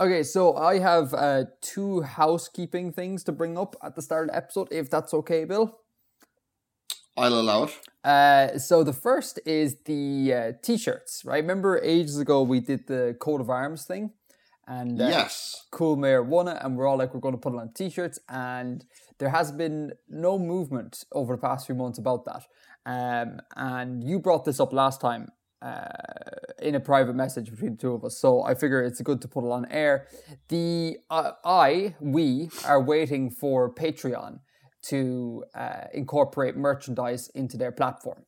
Okay, so I have uh, two housekeeping things to bring up at the start of the episode, if that's okay, Bill. I'll allow it. Uh, so the first is the uh, t-shirts, right? Remember ages ago we did the coat of arms thing, and uh, yes, Cool Mayor won it, and we're all like, we're going to put it on t-shirts, and there has been no movement over the past few months about that. Um, and you brought this up last time uh, in a private message between the two of us, so I figure it's good to put it on air. The uh, I we are waiting for Patreon to uh, incorporate merchandise into their platform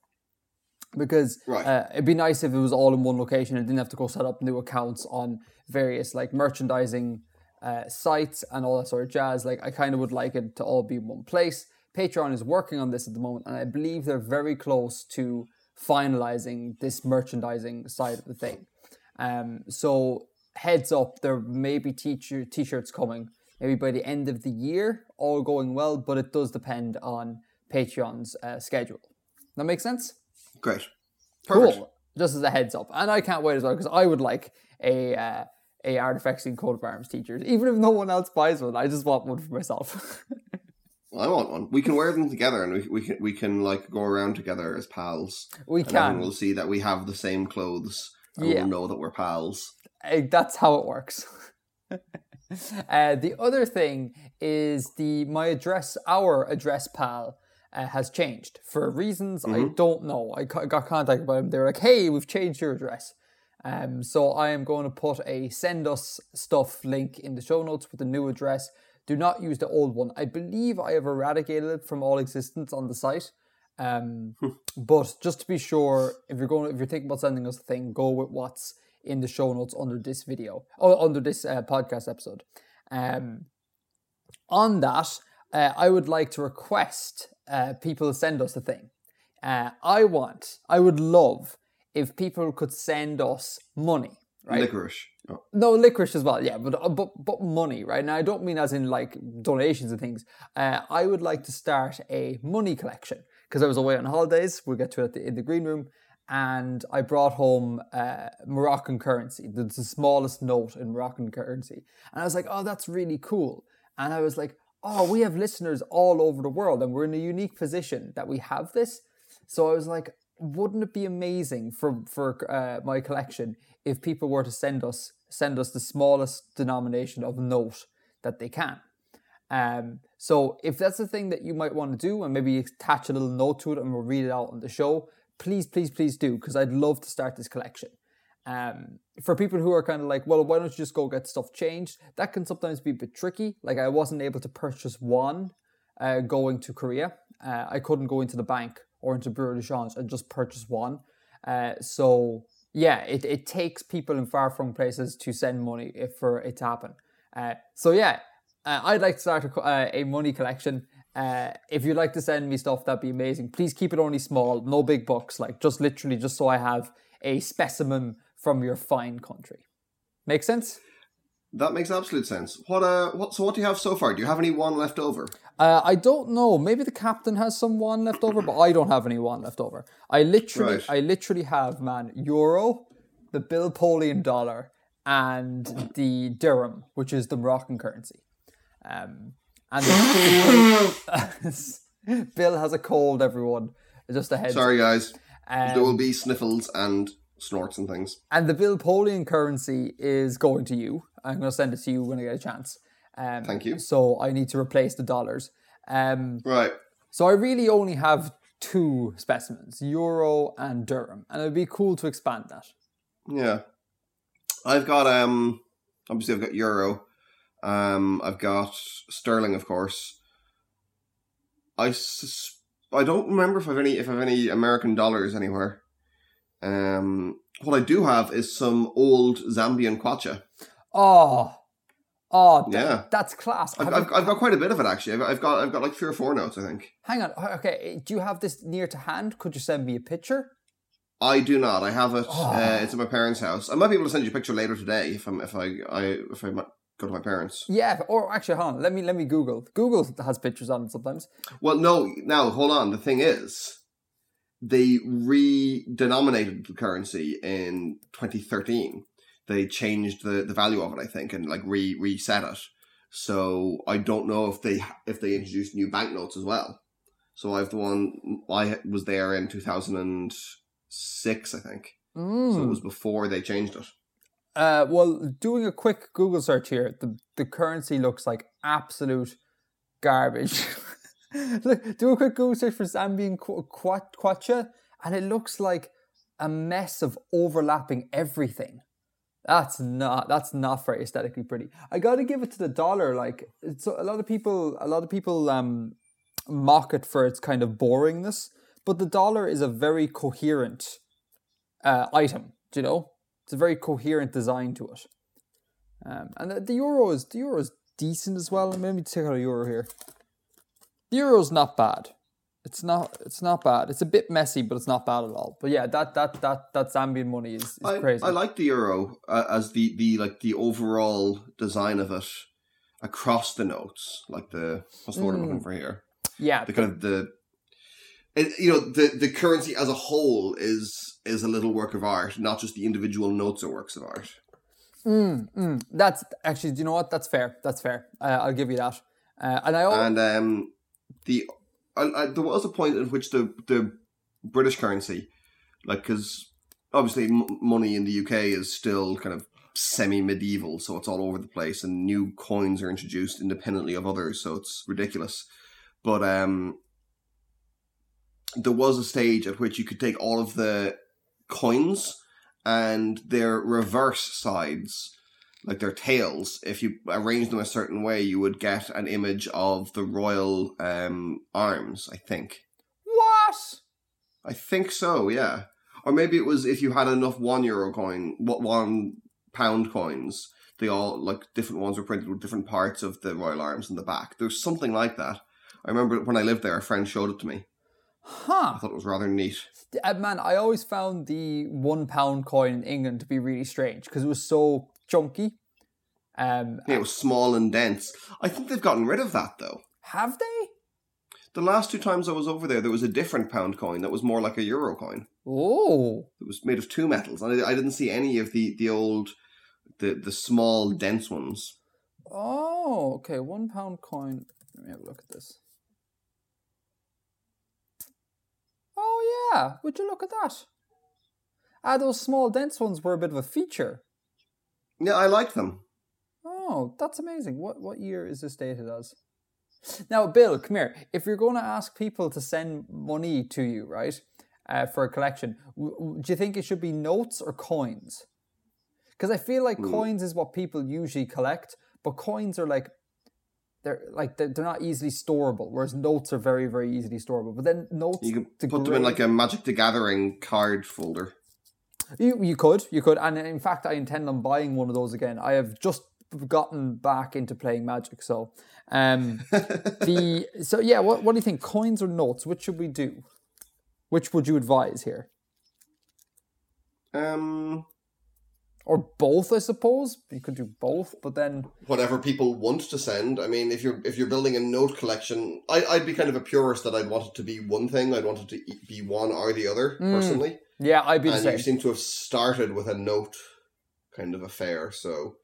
because Right. uh, it'd be nice if it was all in one location and didn't have to go set up new accounts on various like merchandising uh, sites and all that sort of jazz. Like I kind of would like it to all be in one place. Patreon is working on this at the moment, and I believe they're very close to finalizing this merchandising side of the thing. Um, so heads up, there may be teacher t-shirts coming maybe by the end of the year, all going well, but it does depend on Patreon's uh, schedule. That makes sense? great. Perfect. Cool. Just as a heads up, and I can't wait as well because I would like a uh, a Artifexian coat of arms t-shirt, even if no one else buys one. I just want one for myself. Well, I want one. We can wear them together, and we, we can we can like go around together as pals. we can. And everyone can. will see that we have the same clothes, and Yeah. we'll know that we're pals. Eh, that's how it works. uh, the other thing is the my address, our address pal, uh, has changed for reasons I don't know. I got contacted by them. They were like, "Hey, we've changed your address." Um, so I am going to put a send us stuff link in the show notes with the new address. Do not use the old one. I believe I have eradicated it from all existence on the site. Um, but just to be sure, if you're going, if you're thinking about sending us a thing, go with what's in the show notes under this video, or under this uh, podcast episode. Um, on that, uh, I would like to request uh, people send us a thing. Uh, I want, I would love if people could send us money, right? Licorice. Oh, No, licorice as well, yeah, but uh, but but money, right? Now I don't mean as in like donations and things. Uh, I would like to start a money collection because I was away on holidays. We'll get to it at the, in the green room, and I brought home uh, Moroccan currency, the, the smallest note in Moroccan currency, and I was like, oh, that's really cool. And I was like, oh, we have listeners all over the world, and we're in a unique position that we have this. So I was like, wouldn't it be amazing for for uh, my collection if people were to send us send us the smallest denomination of note that they can? Um, so if that's the thing that you might want to do, and maybe attach a little note to it, and we'll read it out on the show, please, please, please do, because I'd love to start this collection. Um, for people who are kind of like, well, why don't you just go get stuff changed? That can sometimes be a bit tricky. Like I wasn't able to purchase one uh, going to Korea. Uh, I couldn't go into the bank or into Bureau de Change and just purchase one. Uh, so yeah, it, it takes people in far from places to send money if for it to happen. Uh, so yeah, uh, I'd like to start a, uh, a money collection. Uh, if you'd like to send me stuff, that'd be amazing. Please keep it only small, no big bucks. Like just literally, just so I have a specimen from your fine country. Make sense? That makes absolute sense. What uh, what? So what do you have so far? Do you have any one left over? Uh, I don't know. Maybe the captain has some one left over, but I don't have any one left over. I literally, Right. I literally have man euro, the Bill-poleon dollar, and the dirham, which is the Moroccan currency. Um, and Bill has a cold. Everyone, just a heads. Sorry, guys. Um, there will be sniffles and snorts and things. and the Bill-poleon currency is going to you. I'm going to send it to you when I get a chance. Um, Thank you. So I need to replace the dollars. Um, Right. So I really only have two specimens, Euro and dirham, and it'd be cool to expand that. Yeah. I've got um obviously I've got euro. Um I've got sterling of course. I sus- I don't remember if I've any if I've any American dollars anywhere. Um what I do have is some old Zambian kwacha. Oh, oh, tha- Yeah. that's class. I've, I've, I've got quite a bit of it actually. I've, I've got I've got like three or four notes I think. hang on. Okay, do you have this near to hand? Could you send me a picture? I do not. I have it. Oh. Uh, it's at my parents' house. I might be able to send you a picture later today if I'm if I, I if I go to my parents. Yeah. Or actually, hold on. Let me let me Google. Google has pictures on it sometimes. Well, no. Now hold on. The thing is, they re-denominated the currency in 2013. They changed the, the value of it, I think, and like re reset it. So I don't know if they if they introduced new banknotes as well. So I have the one I was there in two thousand and six, I think. Mm. So it was before they changed it. Uh, well, doing a quick Google search here, the, the currency looks like absolute garbage. Look, do a quick Google search for Zambian kwacha, and it looks like a mess of overlapping everything. That's not that's not very aesthetically pretty. I got to give it to the dollar. Like, so a lot of people, a lot of people um mock it for its kind of boringness, but the dollar is a very coherent uh, item. Do you know? It's a very coherent design to it. Um, and the, the euro is the euro is decent as well. Let me take out a euro here. The euro's not bad. It's not. It's not bad. It's a bit messy, but it's not bad at all. But yeah, that that that that Zambian money is, is I, crazy. I like the euro uh, as the the like the overall design of it across the notes, like the what's the word I'm looking Mm. for here? yeah, The kind of the it, you know the the currency as a whole is is a little work of art, not just the individual notes are works of art. mm, mm. that's actually. Do you know what? That's fair. That's fair. Uh, I'll give you that. Uh, and I al- And um, the I, I, there was a point at which the the British currency, like because obviously m- money in the UK is still kind of semi medieval, so it's all over the place, and new coins are introduced independently of others, so it's ridiculous. But um, there was a stage at which you could take all of the coins and their reverse sides like their tails, if you arrange them a certain way, you would get an image of the royal um, arms. I think. what? I think so. Yeah. Or maybe it was if you had enough one euro coin, what one pound coins. They all like different ones were printed with different parts of the royal arms in the back. There's something like that. I remember when I lived there, a friend showed it to me. Huh? I thought it was rather neat. Uh, man, I always found the one pound coin in England to be really strange because it was so chunky. Um, Yeah, it was small and dense. I think they've gotten rid of that though. have they? The last two times I was over there, there was a different pound coin that was more like a euro coin. Oh, It was made of two metals, and I, I didn't see any of the the old, the the small dense ones. oh, okay. One pound coin. Let me have a look at this. Oh yeah, would you look at that? Ah, those small dense ones were a bit of a feature. Yeah, I like them. Oh, that's amazing. What what year is this dated as? Now, Bill, come here. If you're going to ask people to send money to you, right, uh, for a collection, w- w- do you think it should be notes or coins? Because I feel like Hmm. coins is what people usually collect, but coins are like they're like they're, they're not easily storable, whereas notes are very very easily storable. But then notes You can degrade. put them in like a Magic the Gathering card folder. You, you could, you could, and in fact, I intend on buying one of those again. I have just gotten back into playing Magic, so um, the so yeah. What what do you think? Coins or notes? Which should we do? Which would you advise here, Um, or both? I suppose you could do both, but then whatever people want to send. I mean, if you're if you're building a note collection, I, I'd be kind of a purist that I'd want it to be one thing. I'd want it to be one or the other personally. Yeah, I'd be the and you seem to have started with a note kind of affair, so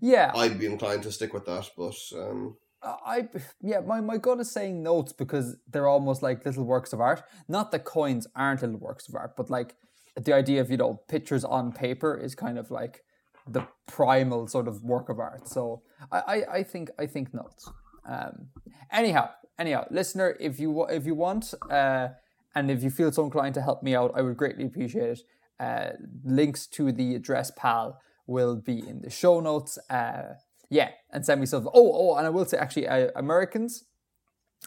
Yeah, I'd be inclined to stick with that. But um, I yeah, my, my gut is saying notes because they're almost like little works of art. Not that coins aren't little works of art, but like the idea of you know pictures on paper is kind of like the primal sort of work of art. So I I, I think I think notes. Um, anyhow, anyhow, listener, if you if you want uh, and if you feel so inclined to help me out, I would greatly appreciate it. Uh, links to the address pal will be in the show notes. Uh, yeah, and send me something. Oh, oh, and I will say actually, uh, Americans,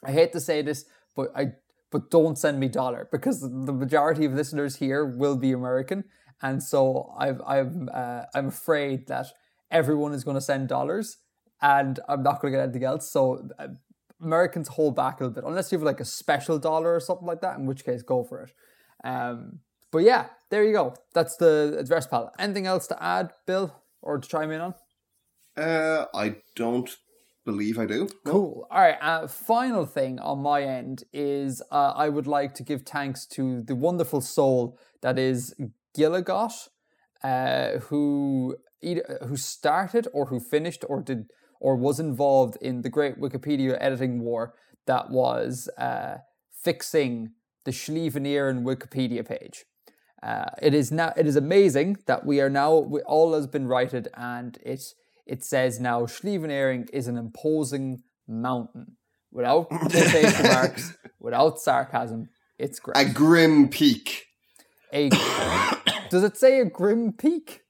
I hate to say this, but I but don't send me dollar because the majority of listeners here will be American, and so I've I'm uh, I'm afraid that everyone is going to send dollars, and I'm not going to get anything else. So. Americans hold back a little bit unless you have like a special dollar or something like that, in which case go for it. Um, but yeah, there you go. That's the address pal. Anything else to add, Bill, or to chime in on? uh, I don't believe I do. Cool. All right. Uh, final thing on my end is uh, I would like to give thanks to the wonderful soul that is Gilligot. uh, who either who started or who finished or did or was involved in the great Wikipedia editing war that was uh, fixing the Sliabh an Iarainn Wikipedia page. Uh, it is now. It is amazing that we are now. We, all has been righted, and it it says now Sliabh an Iarainn is an imposing mountain without quotation marks, without sarcasm. It's great. A grim peak. A does it say a grim peak?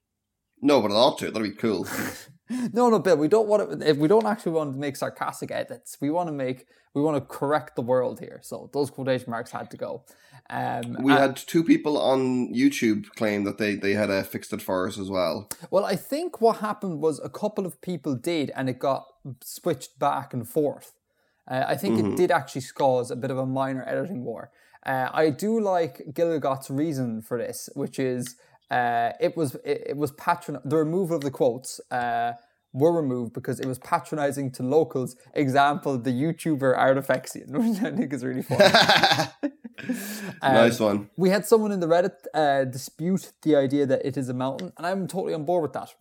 No, but it ought to. That'd be cool. No, no, Bill. We don't want to. If we don't actually want to make sarcastic edits, we want to make. We want to correct the world here. So those quotation marks had to go. Um, We and- had two people on YouTube claim that they, they had uh, fixed it for us as well. Well, I think what happened was a couple of people did, and it got switched back and forth. Uh, I think it did actually cause a bit of a minor editing war. Uh, I do like Gilligott's reason for this, which is uh, it was it, it was patron the removal of the quotes. Uh, were removed because it was patronizing to locals. Example: the YouTuber Artifexian, which I think is really funny. nice one. we had someone in the Reddit uh, dispute the idea that it is a mountain, and I'm totally on board with that.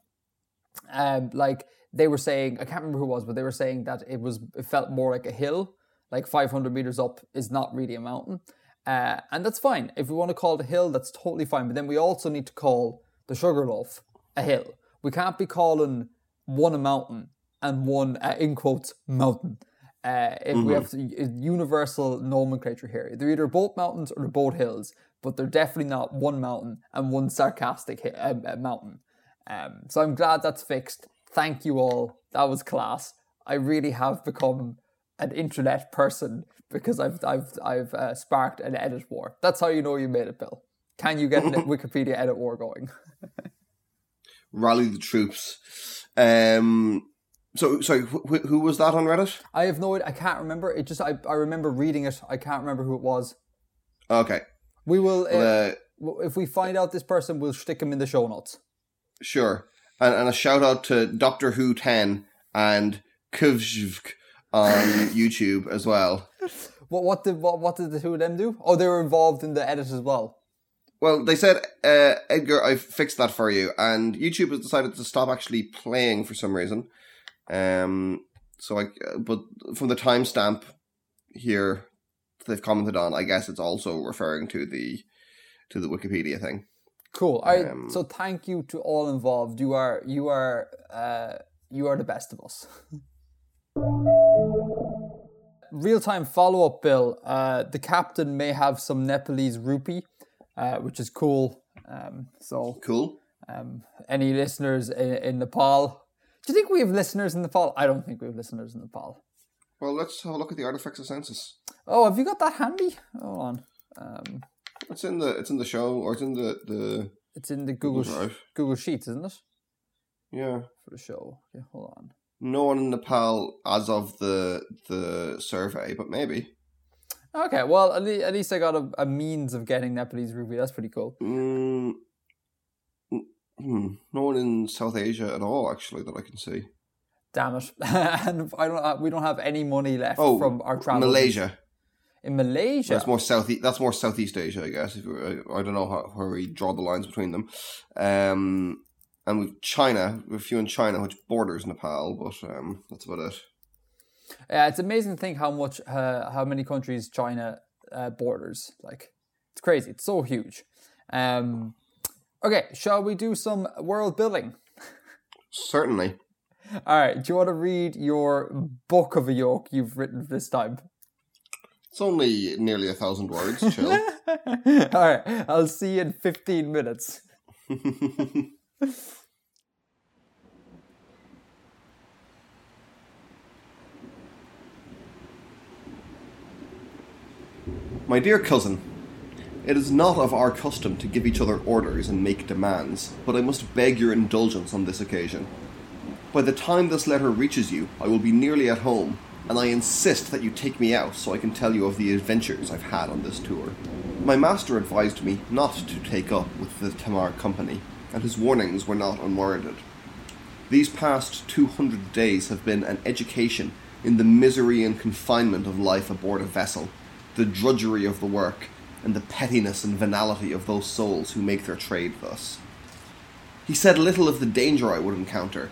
Um, like they were saying, I can't remember who it was, but they were saying that it was it felt more like a hill, like 500 meters up is not really a mountain, uh, and that's fine. If we want to call it a hill, that's totally fine. But then we also need to call the Sugarloaf a hill. We can't be calling one a mountain and one uh, in quotes mountain. Uh, if we have to, universal nomenclature here, they're either both mountains or they're both hills, but they're definitely not one mountain and one sarcastic hi- uh, uh, mountain. Um, so I'm glad that's fixed. Thank you all. That was class. I really have become an internet person because I've I've I've uh, sparked an edit war. That's how you know you made it, Bill. Can you get a Wikipedia edit war going? Rally the troops. Um, so, sorry, wh- who was that on Reddit? I have no idea I can't remember. It just I, I remember reading it. I can't remember who it was. Okay. We will uh, Uh, if we find out this person, we'll stick him in the show notes. sure. And, and a shout out to Doctor Who 10 and Kvzvk on YouTube as well. What what did what, what did the two of them do? Oh, they were involved in the edit as well. Well, they said, uh, Edgar, I've fixed that for you. And YouTube has decided to stop actually playing for some reason. Um, so I, but from the timestamp here they've commented on, I guess it's also referring to the, to the Wikipedia thing. Cool. I Um, so thank you to all involved. You are you are uh, you are the best of us. Real time follow up, Bill. Uh, the captain may have some Nepalese rupee, uh, which is cool. Um, so, Cool. um, any listeners in, in Nepal? Do you think we have listeners in Nepal? I don't think we have listeners in Nepal. Well, let's have a look at the Artifexi-census. Oh, have you got that handy? Hold on. Um, It's in the it's in the show or it's in the the it's in the Google Google Drive. Google Sheets, isn't it? yeah. For the show. Okay, hold on. No one in Nepal as of the the survey, but maybe. Okay, well, at least, at least I got a, a means of getting Nepalese rupee. That's pretty cool. Mm, mm, no one in South Asia at all, actually, that I can see. Damn it! and I don't. Have, we don't have any money left Oh, from our travel. Malaysia. In Malaysia. That's more south. That's more Southeast Asia, I guess. If I don't know how, where we draw the lines between them. Um, and with China, we have a few in China, which borders Nepal, but um, that's about it. Yeah, it's amazing to think how much, uh, how many countries China uh, borders. Like, it's crazy. It's so huge. Um, okay, shall we do some world building? Certainly. All right. Do you want to read your book of a yoke you've written this time? It's only nearly a thousand words. Chill. All right. I'll see you in fifteen minutes. My dear cousin, it is not of our custom to give each other orders and make demands, but I must beg your indulgence on this occasion. By the time this letter reaches you, I will be nearly at home, and I insist that you take me out so I can tell you of the adventures I've had on this tour. My master advised me not to take up with the Tamar Company, and his warnings were not unwarranted. These past 200 days have been an education in the misery and confinement of life aboard a vessel, the drudgery of the work, and the pettiness and venality of those souls who make their trade thus. He said little of the danger I would encounter,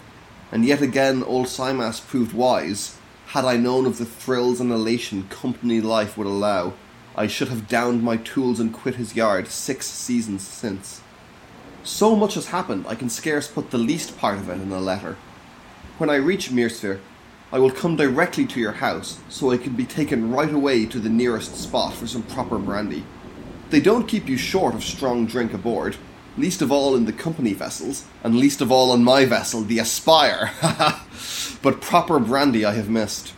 and yet again old Simas proved wise. Had I known of the thrills and elation company life would allow, I should have downed my tools and quit his yard six seasons since. So much has happened, I can scarce put the least part of it in a letter. When I reach Mirsphere, I will come directly to your house, so I can be taken right away to the nearest spot for some proper brandy. They don't keep you short of strong drink aboard, least of all in the company vessels, and least of all on my vessel, the Aspire. but proper brandy I have missed.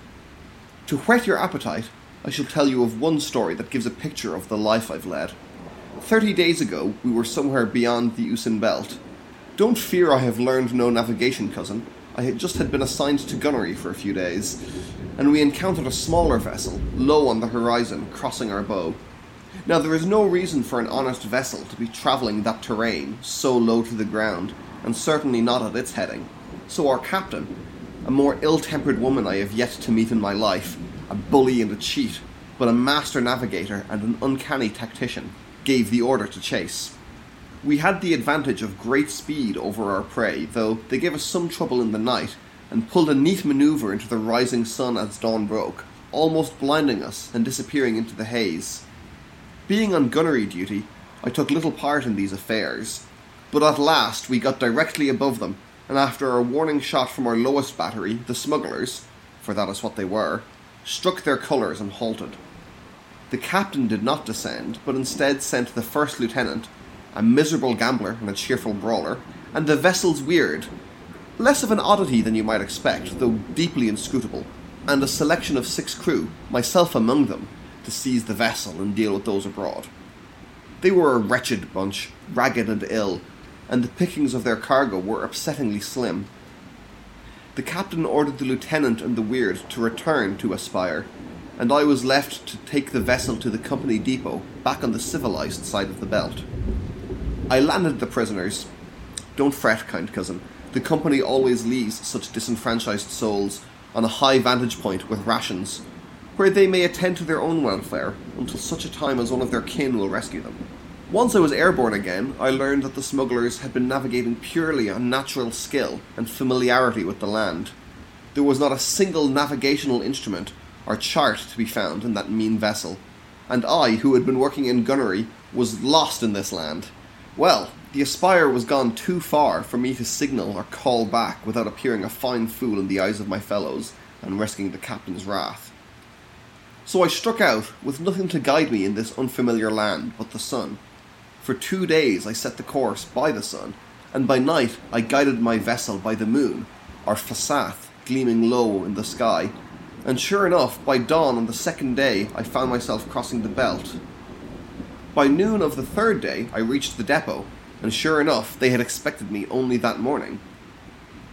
To whet your appetite, I shall tell you of one story that gives a picture of the life I've led. Thirty days ago, we were somewhere beyond the Usin Belt. Don't fear I have learned no navigation, cousin. I had just had been assigned to gunnery for a few days, and we encountered a smaller vessel, low on the horizon, crossing our bow. Now, there is no reason for an honest vessel to be travelling that terrain so low to the ground, and certainly not at its heading. So our captain, a more ill-tempered woman I have yet to meet in my life, a bully and a cheat, but a master navigator and an uncanny tactician, gave the order to chase. We had the advantage of great speed over our prey, though they gave us some trouble in the night, and pulled a neat manoeuvre into the rising sun as dawn broke, almost blinding us and disappearing into the haze. Being on gunnery duty, I took little part in these affairs, but at last we got directly above them, and after a warning shot from our lowest battery, the smugglers, for that is what they were, struck their colours and halted. The captain did not descend, but instead sent the first lieutenant, a miserable gambler and a cheerful brawler, and the vessel's weird, less of an oddity than you might expect, though deeply inscrutable, and a selection of six crew, myself among them, to seize the vessel and deal with those abroad. They were a wretched bunch, ragged and ill, and the pickings of their cargo were upsettingly slim. The captain ordered the lieutenant and the weird to return to Aspire, and I was left to take the vessel to the company depot back on the civilized side of the belt. I landed the prisoners. Don't fret, kind cousin. The company always leaves such disenfranchised souls on a high vantage point with rations, where they may attend to their own welfare until such a time as one of their kin will rescue them. Once I was airborne again, I learned that the smugglers had been navigating purely on natural skill and familiarity with the land. There was not a single navigational instrument or chart to be found in that mean vessel, and I, who had been working in gunnery, was lost in this land. Well, the Aspire was gone too far for me to signal or call back without appearing a fine fool in the eyes of my fellows and risking the captain's wrath. So I struck out with nothing to guide me in this unfamiliar land but the sun. For two days I set the course by the sun, and by night I guided my vessel by the moon, or Fasath, gleaming low in the sky, and sure enough, by dawn on the second day, I found myself crossing the belt. By noon of the third day, I reached the depot, and sure enough, they had expected me only that morning.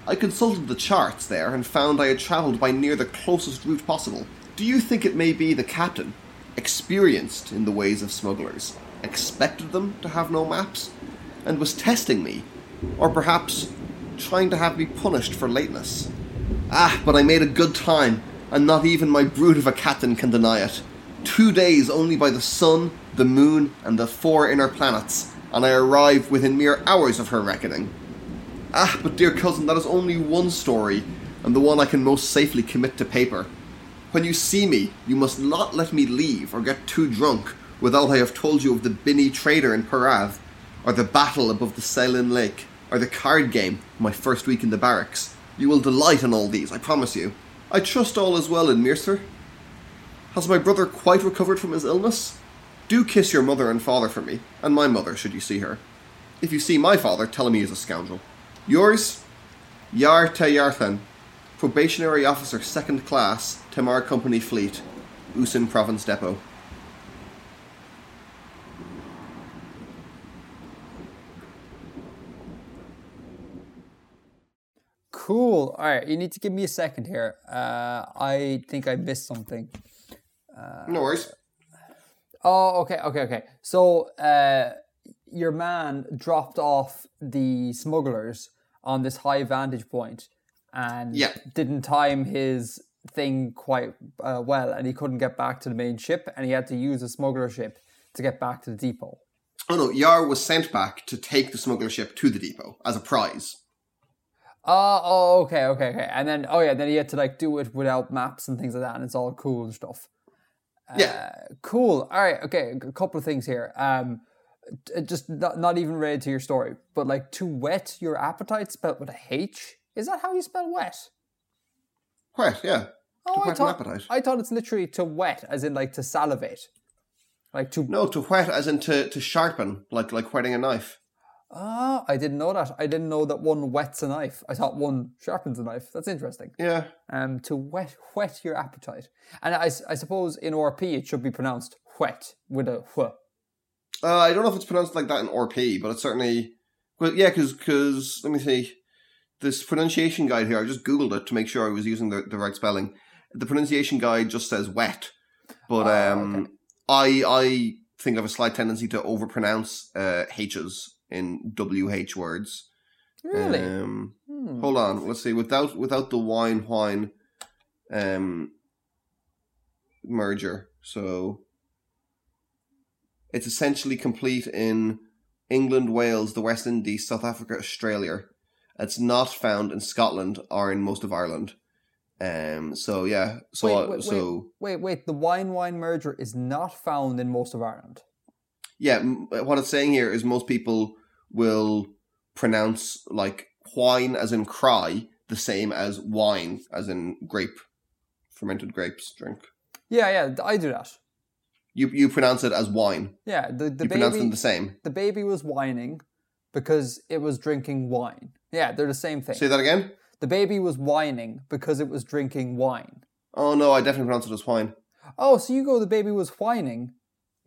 I consulted the charts there and found I had travelled by near the closest route possible. Do you think it may be the captain, experienced in the ways of smugglers, expected them to have no maps, and was testing me, or perhaps trying to have me punished for lateness? Ah, but I made a good time, and not even my brute of a captain can deny it. Two days only by the sun, the moon, and the four inner planets, and I arrive within mere hours of her reckoning. Ah, but dear cousin, that is only one story, and the one I can most safely commit to paper. When you see me, you must not let me leave or get too drunk without I have told you of the Binny trader in Parav, or the battle above the Selin Lake, or the card game, my first week in the barracks. You will delight in all these, I promise you. I trust all is well in Mircer. Has my brother quite recovered from his illness? Do kiss your mother and father for me, and my mother, should you see her. If you see my father, tell him he is a scoundrel. Yours, Yar Tayarthan, Probationary Officer, Second Class, Tamar Company Fleet, Usin Province Depot. Cool. All right, you need to give me a second here. Uh, I think I missed something. no worries. Oh, okay, okay, okay. So, uh, your man dropped off the smugglers on this high vantage point and Yeah. didn't time his thing quite uh, well, and he couldn't get back to the main ship, and he had to use a smuggler ship to get back to the depot. Oh no, Yar was sent back to take the smuggler ship to the depot as a prize. Oh, oh, okay, okay, okay. And then, oh yeah, then he had to like do it without maps and things like that, and it's all cool and stuff. Yeah. Uh, cool. All right. Okay. A couple of things here. Um, just not, not even related to your story, but like to whet your appetite, spelled with a H. Is that how you spell wet? Wet, yeah. Oh, I thought appetite. I thought it's literally to wet, as in like to salivate, like to. No, to wet, as in to, to sharpen, like like whetting a knife. Ah, I didn't know that. I didn't know that one whets a knife. I thought one sharpens a knife. That's interesting. Yeah. Um, to whet whet your appetite, and I, I suppose in RP it should be pronounced whet with a wh. Uh, I don't know if it's pronounced like that in RP, but it's certainly. Well, yeah, because let me see. This pronunciation guide here, I just googled it to make sure I was using the, the right spelling. The pronunciation guide just says wet, but Oh, um, okay. I I think I have a slight tendency to overpronounce uh, H's in WH words. Really? Um, Hmm. Hold on, let's see. Without without the wine wine um merger, so it's essentially complete in England, Wales, the West Indies, South Africa, Australia. It's not found in Scotland or in most of Ireland. Um. So yeah. So Wait, wait, so Wait, wait. The wine wine merger is not found in most of Ireland. Yeah. What it's saying here is most people will pronounce like whine as in cry the same as wine as in grape, fermented grapes drink. Yeah, yeah. I do that. You you pronounce it as wine. Yeah, the the you pronounce them the same. the baby was whining because it was drinking wine. Yeah, they're the same thing. Say that again. The baby was whining because it was drinking wine. Oh no, I definitely pronounce it as wine. Oh, so you go the baby was whining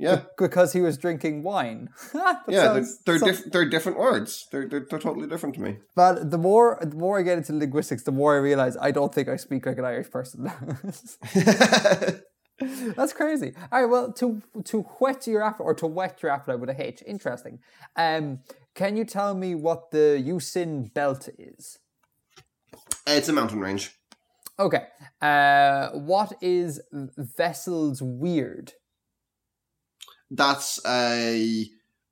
Yeah, because he was drinking wine. Yeah. sounds- they're they're, diff- they're different words. They're, they're they're totally different to me. But the more the more I get into linguistics, the more I realize I don't think I speak like an Irish person. That's crazy. All right, well, to to whet your appetite or to wet your appetite with a H. Interesting. Um, can you tell me what the Usin belt is? it's a mountain range. Okay. Uh, what is Vessel's weird? That's a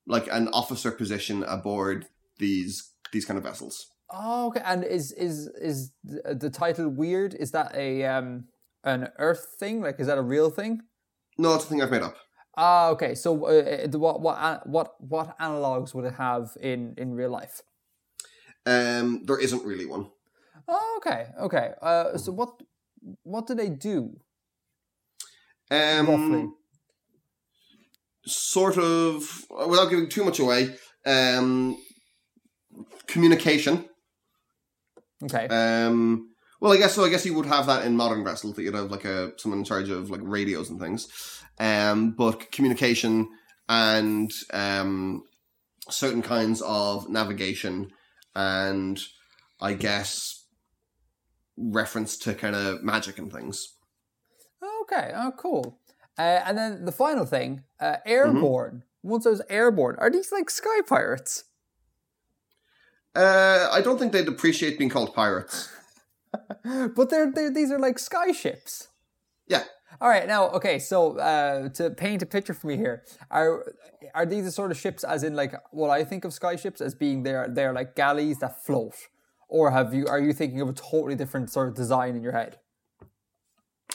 like an officer position aboard these these kind of vessels. Oh, okay. And is is is the, the title weird? Is that a um an Earth thing? Like, is that a real thing? No, it's a thing I've made up. Ah, okay. So, uh, the- what what what what analogs would it have in in real life? Um, there isn't really one. Oh, okay, okay. Uh, so what what do they do Um, roughly? Sort of without giving too much away. Um, communication. Okay. Um, well, I guess so. I guess you would have that in modern vessels that you'd have like a someone in charge of like radios and things. Um, but communication and um, certain kinds of navigation and I guess reference to kind of magic and things. Okay. Oh, cool. Uh, and then the final thing, uh, airborne. Once I was airborne, are these like sky pirates? Uh, I don't think they'd appreciate being called pirates. but they're, they're these are like sky ships. Yeah. All right. Now, okay. So uh, to paint a picture for me here, are are these the sort of ships, as in like what I think of sky ships as being they're they're like galleys that float, or have you are you thinking of a totally different sort of design in your head?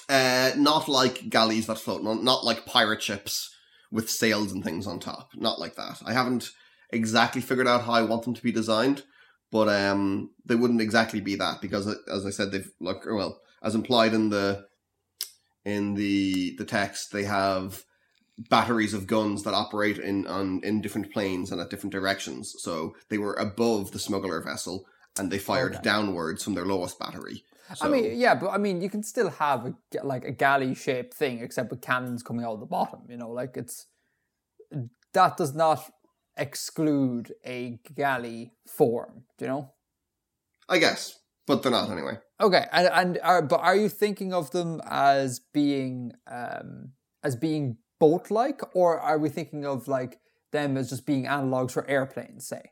Uh, not like galleys that float, not, not like pirate ships with sails and things on top. Not like that. I haven't exactly figured out how I want them to be designed, but um, they wouldn't exactly be that because, uh, as I said, they've like well, as implied in the in the the text, they have batteries of guns that operate in on in different planes and at different directions. So they were above the smuggler vessel, and they fired Okay. downwards from their lowest battery. I mean, yeah, but I mean, you can still have a, like a galley shaped thing, except with cannons coming out of the bottom. You know, like it's that does not exclude a galley form. Do you know? I guess, but they're not anyway. Okay, and and are but are you thinking of them as being um as being boat like, or are we thinking of like them as just being analogs for airplanes? Say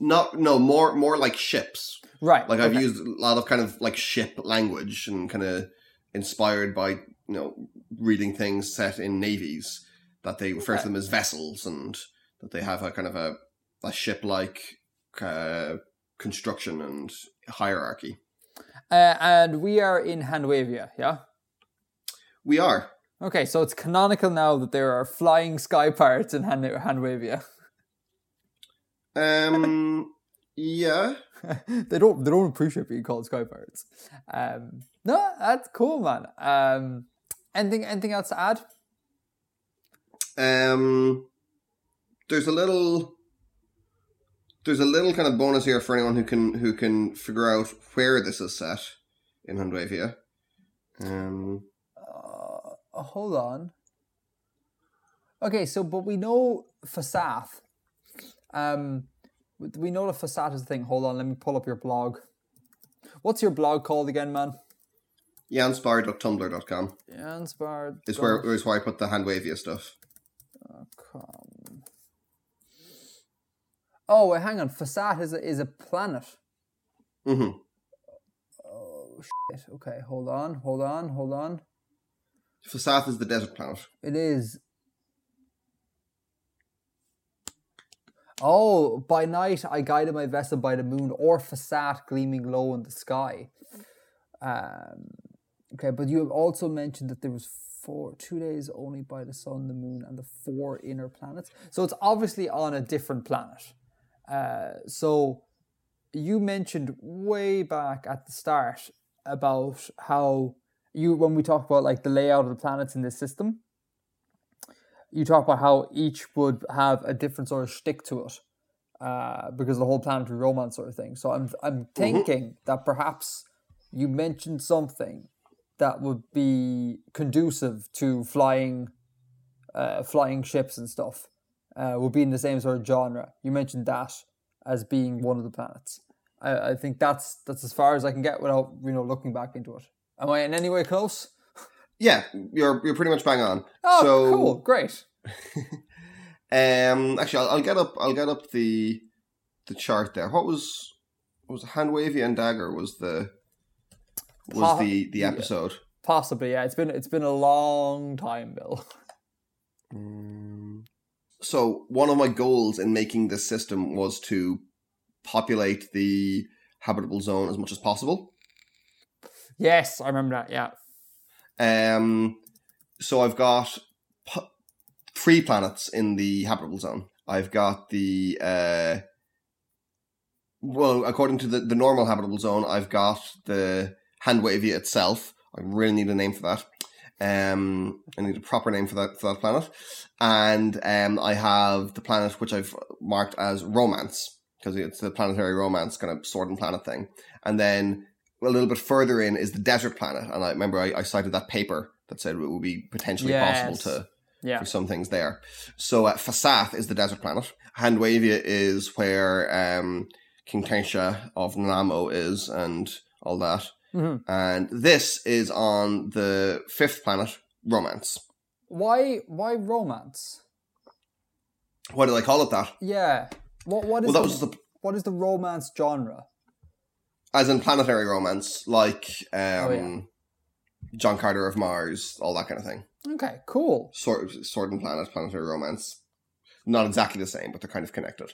Not no more more like ships. right, Like I've okay. used a lot of kind of like ship language and kind of inspired by you know reading things set in navies that they refer Okay. to them as vessels and that they have a kind of a a ship like uh, construction and hierarchy. Uh, and we are in Handwavia, yeah? We are. Okay, so it's canonical now that there are flying sky pirates in Hand- Handwavia. Um. yeah. they don't they don't appreciate being called sky pirates. Um, no, that's cool, man. Um, anything anything else to add? Um. There's a little. There's a little kind of bonus here for anyone who can who can figure out where this is set in Handwavia. Um. Uh, hold on. Okay, so but we know Fasath. Um, we know the Fasath is the thing. Hold on, let me pull up your blog. What's your blog called again, man? Janspard.tumblr.com Janspard. is where is where I put the Handwavia stuff. com. Oh, wait, hang on. Fasath is a, is a planet. hmm Oh shit. Okay, hold on, hold on, hold on. Fasath is the desert planet. It is. Oh, by night I guided my vessel by the moon, or Fasath gleaming low in the sky. Um, okay, but you have also mentioned that there was four, two days only by the sun, the moon, and the four inner planets. So it's obviously on a different planet. Uh, so you mentioned way back at the start about how you when we talk about like the layout of the planets in this system, you talk about how each would have a different sort of stick to it, uh, because of the whole planetary romance sort of thing. So I'm I'm thinking that perhaps you mentioned something that would be conducive to flying, uh, flying ships and stuff. Uh, would be in the same sort of genre. You mentioned that as being one of the planets. I, I think that's that's as far as I can get without you know looking back into it. Am I in any way close? Yeah, you're you're pretty much bang on. Oh, so, cool, great. Um, actually, I'll, I'll get up. I'll get up the the chart there. What was was Handwavy and Dagger was the was the the yeah. episode. Possibly, yeah. It's been it's been a long time, Bill. Um, so one of my goals in making this system was to populate the habitable zone as much as possible. Yes, I remember that. Yeah. Um, so I've got p- three planets in the habitable zone. I've got the uh, well, according to the, the normal habitable zone, I've got the Handwavia itself. I really need a name for that. Um, I need a proper name for that for that planet, and um, I have the planet which I've marked as Romance because it's the planetary romance kind of sword and planet thing, and then a little bit further in is the desert planet, and I remember I, I cited that paper that said it would be potentially Yes. possible to Yeah. for some things there. So uh, Fasath is the desert planet. Handwavia is where um, King Tensha of Namo is and all that. Mhm. And this is on the fifth planet, Romance. Why why romance? Why did I call it that? Yeah. What what is Well, that the, was the, what is the romance genre? As in planetary romance, like um, Oh, yeah. John Carter of Mars, all that kind of thing. Okay, cool. Sword, sword and planet, planetary romance. Not exactly the same, but they're kind of connected.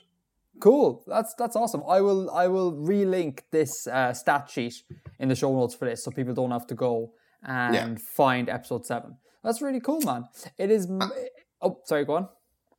Cool. That's that's awesome. I will I will relink this uh, stat sheet in the show notes for this, so people don't have to go and Yeah. find episode seven. That's really cool, man. It is. m oh, sorry. Go on.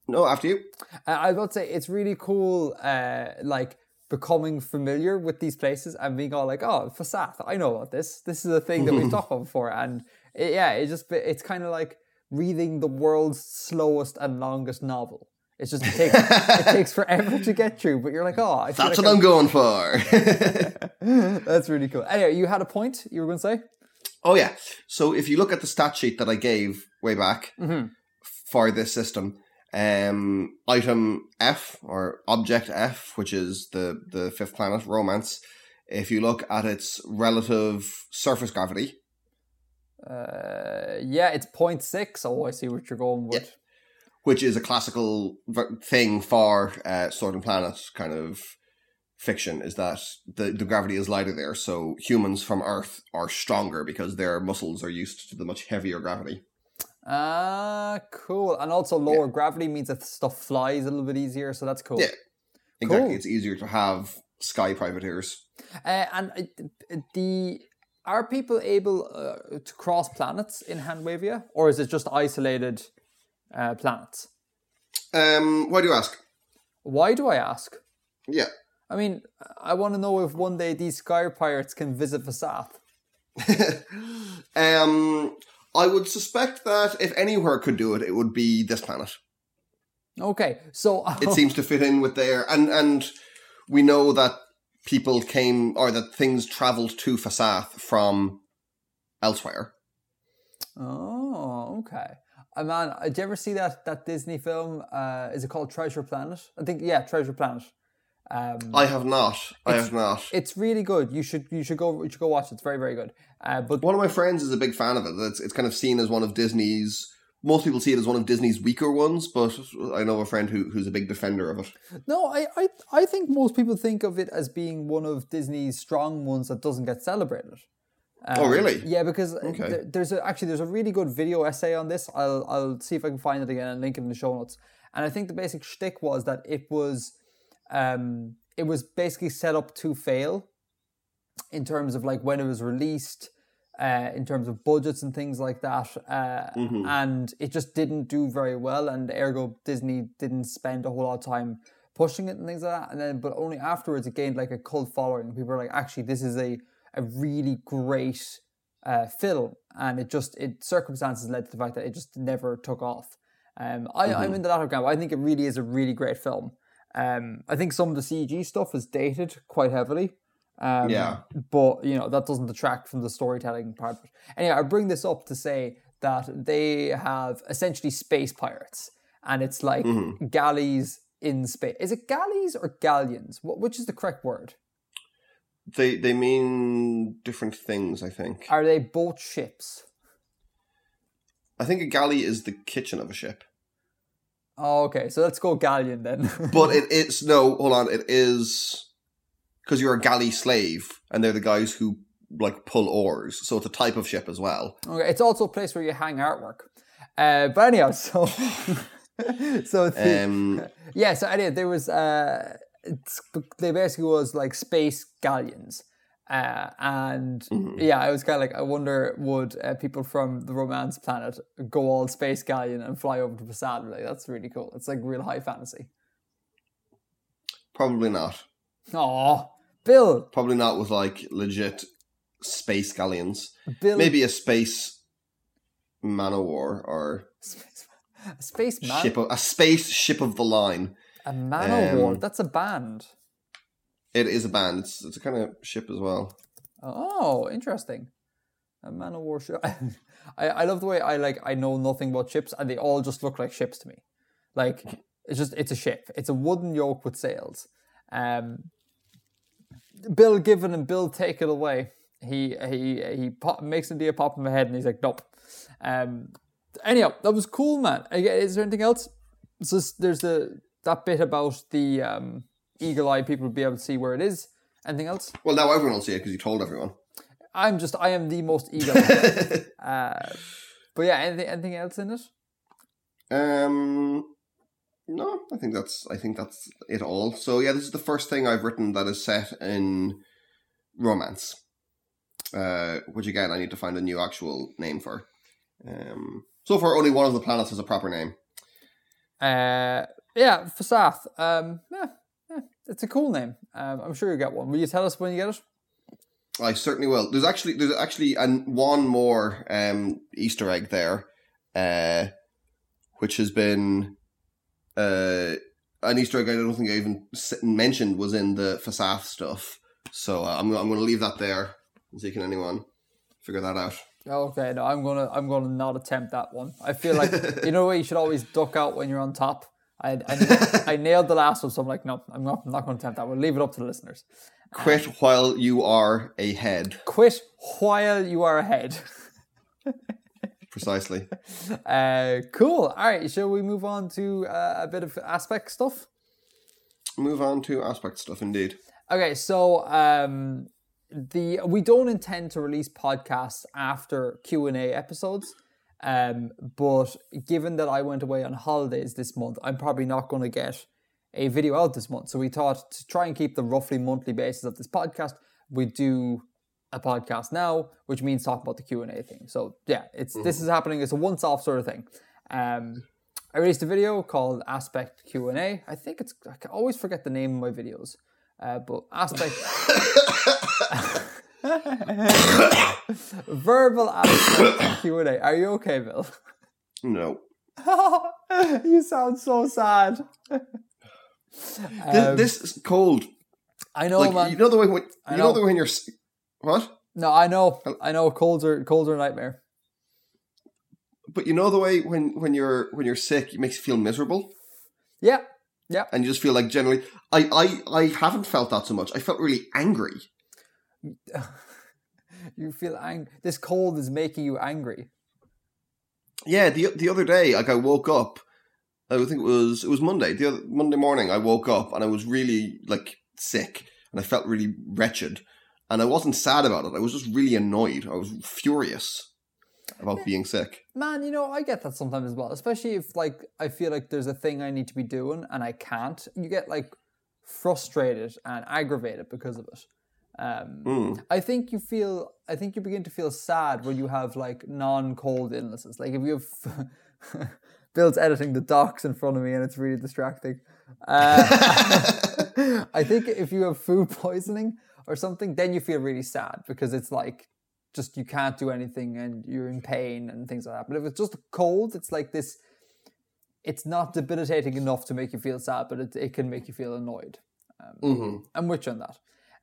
No, after you. Uh, I was about to say it's really cool, uh, like becoming familiar with these places and being all like, "Oh, Fasath, I know about this. This is a thing that we've talked about before." And it, yeah, it just it's kind of like reading the world's slowest and longest novel. It's just it takes it takes forever to get through, but you're like, "Oh, I That's like what I'm going for. That's really cool. Anyway, you had a point you were going to say. Oh yeah. So if you look at the stat sheet that I gave way back Mhm. for this system, um, item F or object F, which is the the fifth planet, Romance. If you look at its relative surface gravity, Uh, yeah, it's 0.6. Oh, I see what you're going with. which is a classical thing for uh, Sword and Planet kind of fiction, is that the, the gravity is lighter there. So humans from Earth are stronger because their muscles are used to the much heavier gravity. Ah, cool. And also lower gravity means that stuff flies a little bit easier, so that's cool. Yeah. Exactly. Cool. It's easier to have sky privateers. Uh, and uh, the are people able uh, to cross planets in Handwavia, or is it just isolated uh, planets? Um, why do you ask? Why do I ask? Yeah. I mean, I want to know if one day these sky pirates can visit Fasath. um, I would suspect that if anywhere could do it, it would be this planet. Okay, so It seems to fit in with their and and we know that people came or that things travelled to Fasath from elsewhere. Oh, okay. Uh, man, uh, did you ever see that that Disney film? Uh, is it called Treasure Planet? I think yeah, Treasure Planet. Um, I have not. I have not. it's really good. You should you should go you should go watch it. It's very very good. Uh, but One of my friends is a big fan of it. It's it's kind of seen as one of Disney's. Most people see it as one of Disney's weaker ones, but I know a friend who who's a big defender of it. no, I, I I think most people think of it as being one of Disney's strong ones that doesn't get celebrated. oh, Um, really? Yeah, because Okay. there, there's a, actually there's a really good video essay on this. I'll I'll see if I can find it again and link it in the show notes. And I think the basic shtick was that it was, um, it was basically set up to fail, in terms of like when it was released, uh, in terms of budgets and things like that. Uh, Mhm. and it just didn't do very well, and ergo Disney didn't spend a whole lot of time pushing it and things like that. And then, but only afterwards it gained like a cult following. People were like, actually, this is a a really great uh, film, and it just it circumstances led to the fact that it just never took off. Um, I, I'm in the latter camp. I think it really is a really great film. Um, I think some of the CG stuff is dated quite heavily. Um, Yeah. But you know that doesn't detract from the storytelling part. Anyway, I bring this up to say that they have essentially space pirates, and it's like Mhm. galleys in space. Is it galleys or galleons? What, which is the correct word? They they mean different things. I think. Are they both ships? I think a galley is the kitchen of a ship, Oh, okay. So let's go galleon then. but it is no. Hold on. It is because you're a galley slave, and they're the guys who like pull oars. So it's a type of ship as well. okay, it's also a place where you hang artwork. Uh, but anyhow, so so the, Um, yeah. So anyway, there was uh, it's, they basically was like space galleons. Uh, and Mhm. yeah, I was kind of like, I wonder would uh, people from the Romance Planet go all space galleon and fly over to Fasath? Like that's really cool. It's like real high fantasy. probably not. Oh, Bill, Probably not with like legit space galleons. Bill, Maybe a space man o' war or space, a space man, ship of, a space ship of the line. a man war. um, That's a band. It is a band. It's it's a kind of ship as well. Oh, interesting. A man of war ship. I, I love the way I like I know nothing about ships and they all just look like ships to me. Like it's just it's a ship. It's a wooden yoke with sails. Um Bill Given and Bill Take It Away. He he he pop, makes an idea pop in my head and he's like, nope. Um anyhow, that was cool, man. Is there anything else? So there's the that bit about the um eagle eye people would be able to see where it is. Anything else? Well, now everyone will see it because you told everyone. I'm just I am the most eagle. uh, but yeah, anything anything else in it? um, no, I think that's I think that's it all. So yeah, this is the first thing I've written that is set in romance. Uh, which again, I need to find a new actual name for. Um, so far, only one of the planets has a proper name. Uh, yeah, Fasath. Um, yeah, yeah, it's a cool name. Um, I'm sure you'll get one. Will you tell us when you get it? I certainly will. There's actually there's actually an, one more um, Easter egg there, uh, which has been uh, an Easter egg I don't think I even mentioned was in the Fasath stuff. So uh, I'm I'm going to leave that there and see can anyone figure that out. Okay, no, I'm gonna I'm gonna not attempt that one. I feel like you know what you should always duck out when you're on top. I I, I nailed the last one, so I'm like, no, I'm not I'm not gonna attempt that We'll Leave it up to the listeners. Quit while you are ahead. Quit while you are ahead. Precisely. Uh, cool. All right, shall we move on to uh, a bit of aspect stuff? Move on to aspect stuff. Indeed. Okay, so um, the we don't intend to release podcasts after Q and A episodes. Um, but given that I went away on holidays this month, I'm probably not going to get a video out this month. So we thought to try and keep the roughly monthly basis of this podcast, we do a podcast now, which means talk about the Q and A thing. So yeah, it's this is happening. It's a once-off sort of thing. Um, I released a video called Aspect Q and A. I think it's I always forget the name of my videos, uh, but Aspect Verbal Aspect Q and A. Are you okay, Bill? No. you sound so sad. Um, this is cold. I know, Like man. you know the way when I you know. know. the way when you're what? no, I know. I know. Colds are colds are a nightmare. But you know the way when when you're when you're sick, it makes you feel miserable, Yeah, yeah. and you just feel like generally. I I I haven't felt that so much. I felt really angry. You feel angry. This cold is making you angry. Yeah, the the other day, like I woke up. I think it was it was Monday. The other Monday morning, I woke up and I was really like sick, and I felt really wretched. And I wasn't sad about it. I was just really annoyed. I was furious about being sick. Man, you know, I get that sometimes as well. Especially if like I feel like there's a thing I need to be doing and I can't. You get like frustrated and aggravated because of it. Um, Mm. I think you feel. I think you begin to feel sad when you have like non-cold illnesses. Like if you have. Bill's editing the docs in front of me, and it's really distracting. Uh, I think if you have food poisoning or something, then you feel really sad because it's like just you can't do anything and you're in pain and things like that. But if it's just a cold, it's like this. It's not debilitating enough to make you feel sad, but it, it can make you feel annoyed. hmm I'm with you on that.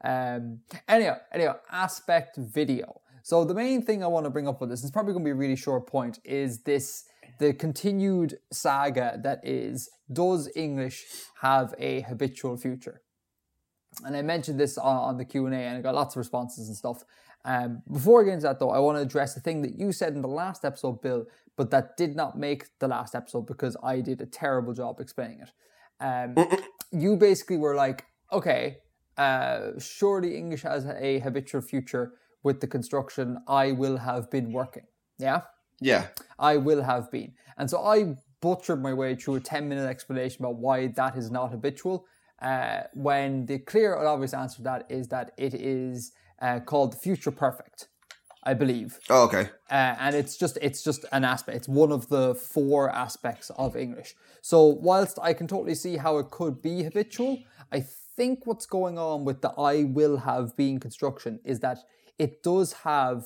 Um, anyhow, anyhow, aspect video. So the main thing I want to bring up with this is probably going to be a really short point. Is this the continued saga that is does English have a habitual future? And I mentioned this on, on the Q and A, and I got lots of responses and stuff. Um, before I get into that, though, I want to address the thing that you said in the last episode, Bill, but that did not make the last episode because I did a terrible job explaining it. Um, you basically were like, okay, uh, surely English has a habitual future with the construction I will have been working. Yeah? Yeah. I will have been. And so I butchered my way through a 10 minute explanation about why that is not habitual. Uh, when the clear and obvious answer to that is that it is uh, called future perfect, I believe. Oh, okay. Uh, and it's just it's just an aspect. It's one of the four aspects of English. So whilst I can totally see how it could be habitual, I think what's going on with the I will have been construction is that it does have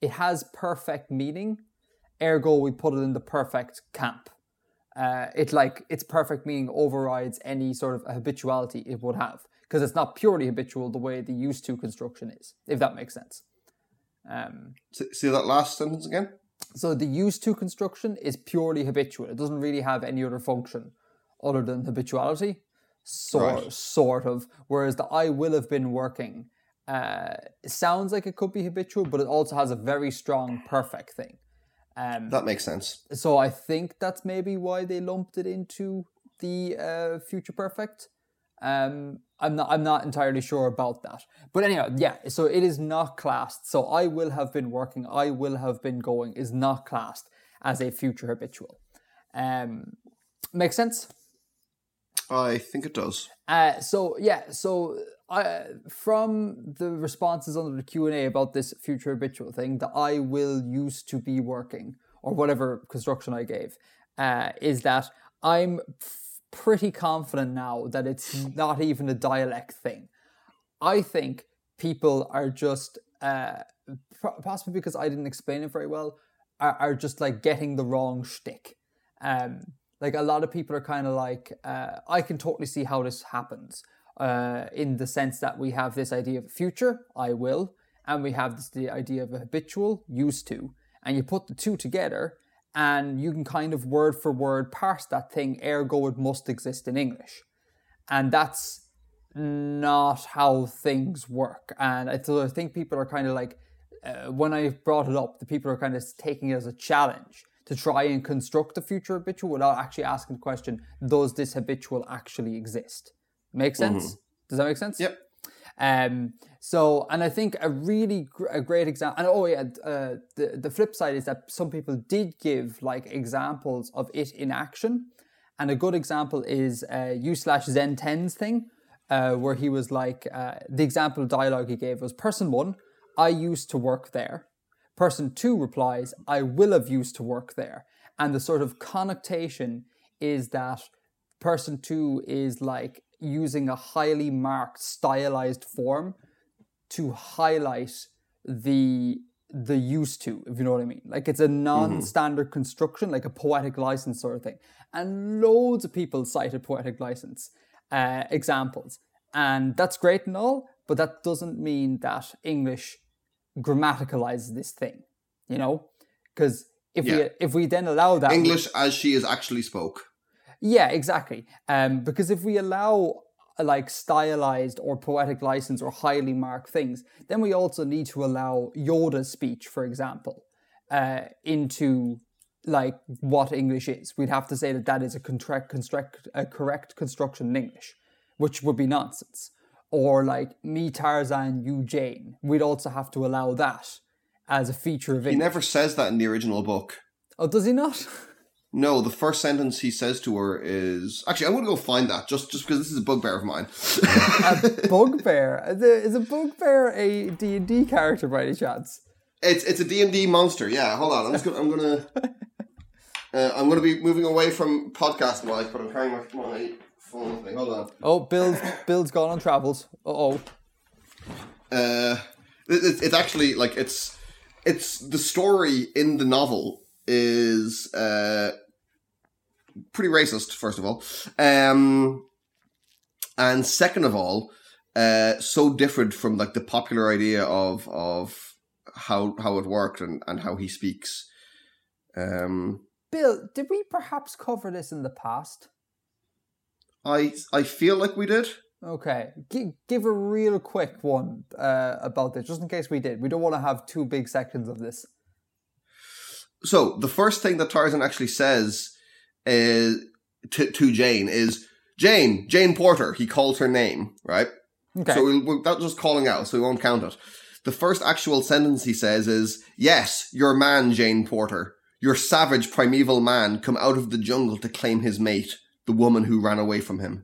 it has perfect meaning. Ergo, we put it in the perfect camp. Uh, it like its perfect meaning overrides any sort of habituality it would have because it's not purely habitual the way the used to construction is, if that makes sense. Um, See, see that last sentence again? so the used to construction is purely habitual. It doesn't really have any other function other than habituality, sort Right. sort of. Whereas the I will have been working uh, sounds like it could be habitual, but it also has a very strong perfect thing. Um, That makes sense. so I think that's maybe why they lumped it into the uh, future perfect. Um, I'm not. I'm not entirely sure about that. But anyhow, yeah. So it is not classed. So I will have been working. I will have been going is not classed as a future habitual. Um, makes sense. I think it does. Uh, so yeah, so I from the responses under the Q and A about this future habitual thing, that I will used to be working or whatever construction I gave, uh, is that I'm f- pretty confident now that it's not even a dialect thing. I think people are just uh, po- possibly because I didn't explain it very well, are, are just like getting the wrong shtick. Um, like a lot of people are kind of like, uh, I can totally see how this happens. Uh, in the sense that we have this idea of a future, I will, and we have this the idea of a habitual, used to, and you put the two together, and you can kind of word for word parse that thing. Ergo, it must exist in English, and that's not how things work. And I, so I think people are kind of like, uh, when I brought it up, the people are kind of taking it as a challenge to try and construct a future habitual without actually asking the question, does this habitual actually exist? Make sense? Does that make sense? Yep. Um, so, and I think a really gr- a great example, and oh yeah, uh, the the flip side is that some people did give like examples of it in action, and a good example is uh, u slash zen tens thing, uh, where he was like uh, the example of dialogue he gave was person one, I used to work there. Person two replies, I will have used to work there, and the sort of connotation is that person two is like using a highly marked stylized form to highlight the the used to, if you know what I mean. Like it's a non-standard construction, like a poetic license sort of thing. And loads of people cited poetic license uh, examples, and that's great and all, but that doesn't mean that English grammaticalizes this thing, you know? Because if we if we then allow that English as she is actually spoke. yeah, exactly. Um, because if we allow like stylized or poetic license or highly marked things, then we also need to allow Yoda's speech, for example, uh, into like what English is. We'd have to say that that is a contract, construct, a correct construction in English, which would be nonsense. Or like me Tarzan, you Jane. We'd also have to allow that as a feature of it. He never says that in the original book. oh, does he not? No, the first sentence he says to her is actually I'm going to go find that just just because this is a bugbear of mine. a bugbear. Is a, bugbear a D and D character by any chance? It's it's a D and D monster. Yeah, hold on. I'm just gonna I'm gonna uh, I'm gonna be moving away from podcast mic, but I'm carrying my, my me. Hold on. Oh, Bill's Bill's gone on travels. Uh oh. Uh, it, it's it's actually like it's it's the story in the novel is uh pretty racist. First of all, um, and second of all, uh, so different from like the popular idea of of how how it worked and and how he speaks. Um, Bill, did we perhaps cover this in the past? I I feel like we did. Okay, G- give a real quick one uh, about this, just in case we did. We don't want to have two big sections of this. So the first thing that Tarzan actually says is to to Jane is Jane Jane Porter. He calls her name, right? Okay. So we'll, we'll, that's just calling out, so we won't count it. The first actual sentence he says is, "Yes, your man, Jane Porter, your savage primeval man, come out of the jungle to claim his mate, the woman who ran away from him."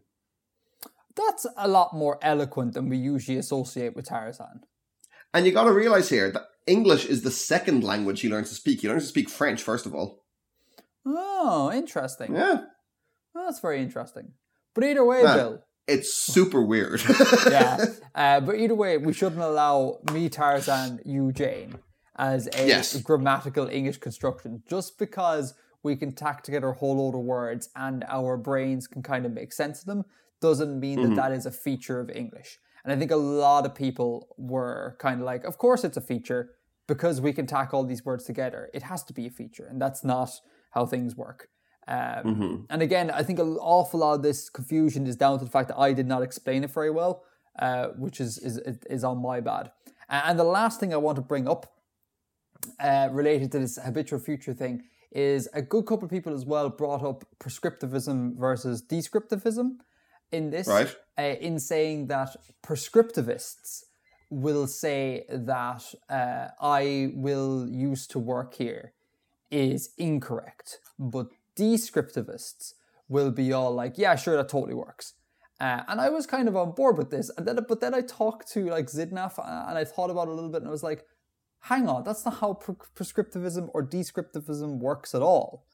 That's a lot more eloquent than we usually associate with Tarzan. And you got to realize here that English is the second language he learns to speak. He learns to speak French first of all. Oh, interesting. Yeah, Oh, that's very interesting. But either way, Yeah. Bill, it's super weird. yeah. Uh, but either way, we shouldn't allow me Tarzan, you Jane, as a Yes. grammatical English construction just because we can tack together a whole load of words and our brains can kind of make sense of them doesn't mean that that is a feature of English. And I think a lot of people were kind of like, of course it's a feature because we can tack all these words together. It has to be a feature, and that's not how things work. Um, And again, I think an awful lot of this confusion is down to the fact that I did not explain it very well, uh, which is, is is on my bad. And the last thing I want to bring up uh, related to this habitual future thing is a good couple of people as well brought up prescriptivism versus descriptivism in this, Right. uh, in saying that prescriptivists will say that uh, I will use to work here is incorrect, but descriptivists will be all like, yeah, sure, that totally works. Uh, and I was kind of on board with this, and then but then I talked to like Zidnaf, uh, and I thought about it a little bit, and I was like, hang on, that's not how pre- prescriptivism or descriptivism works at all.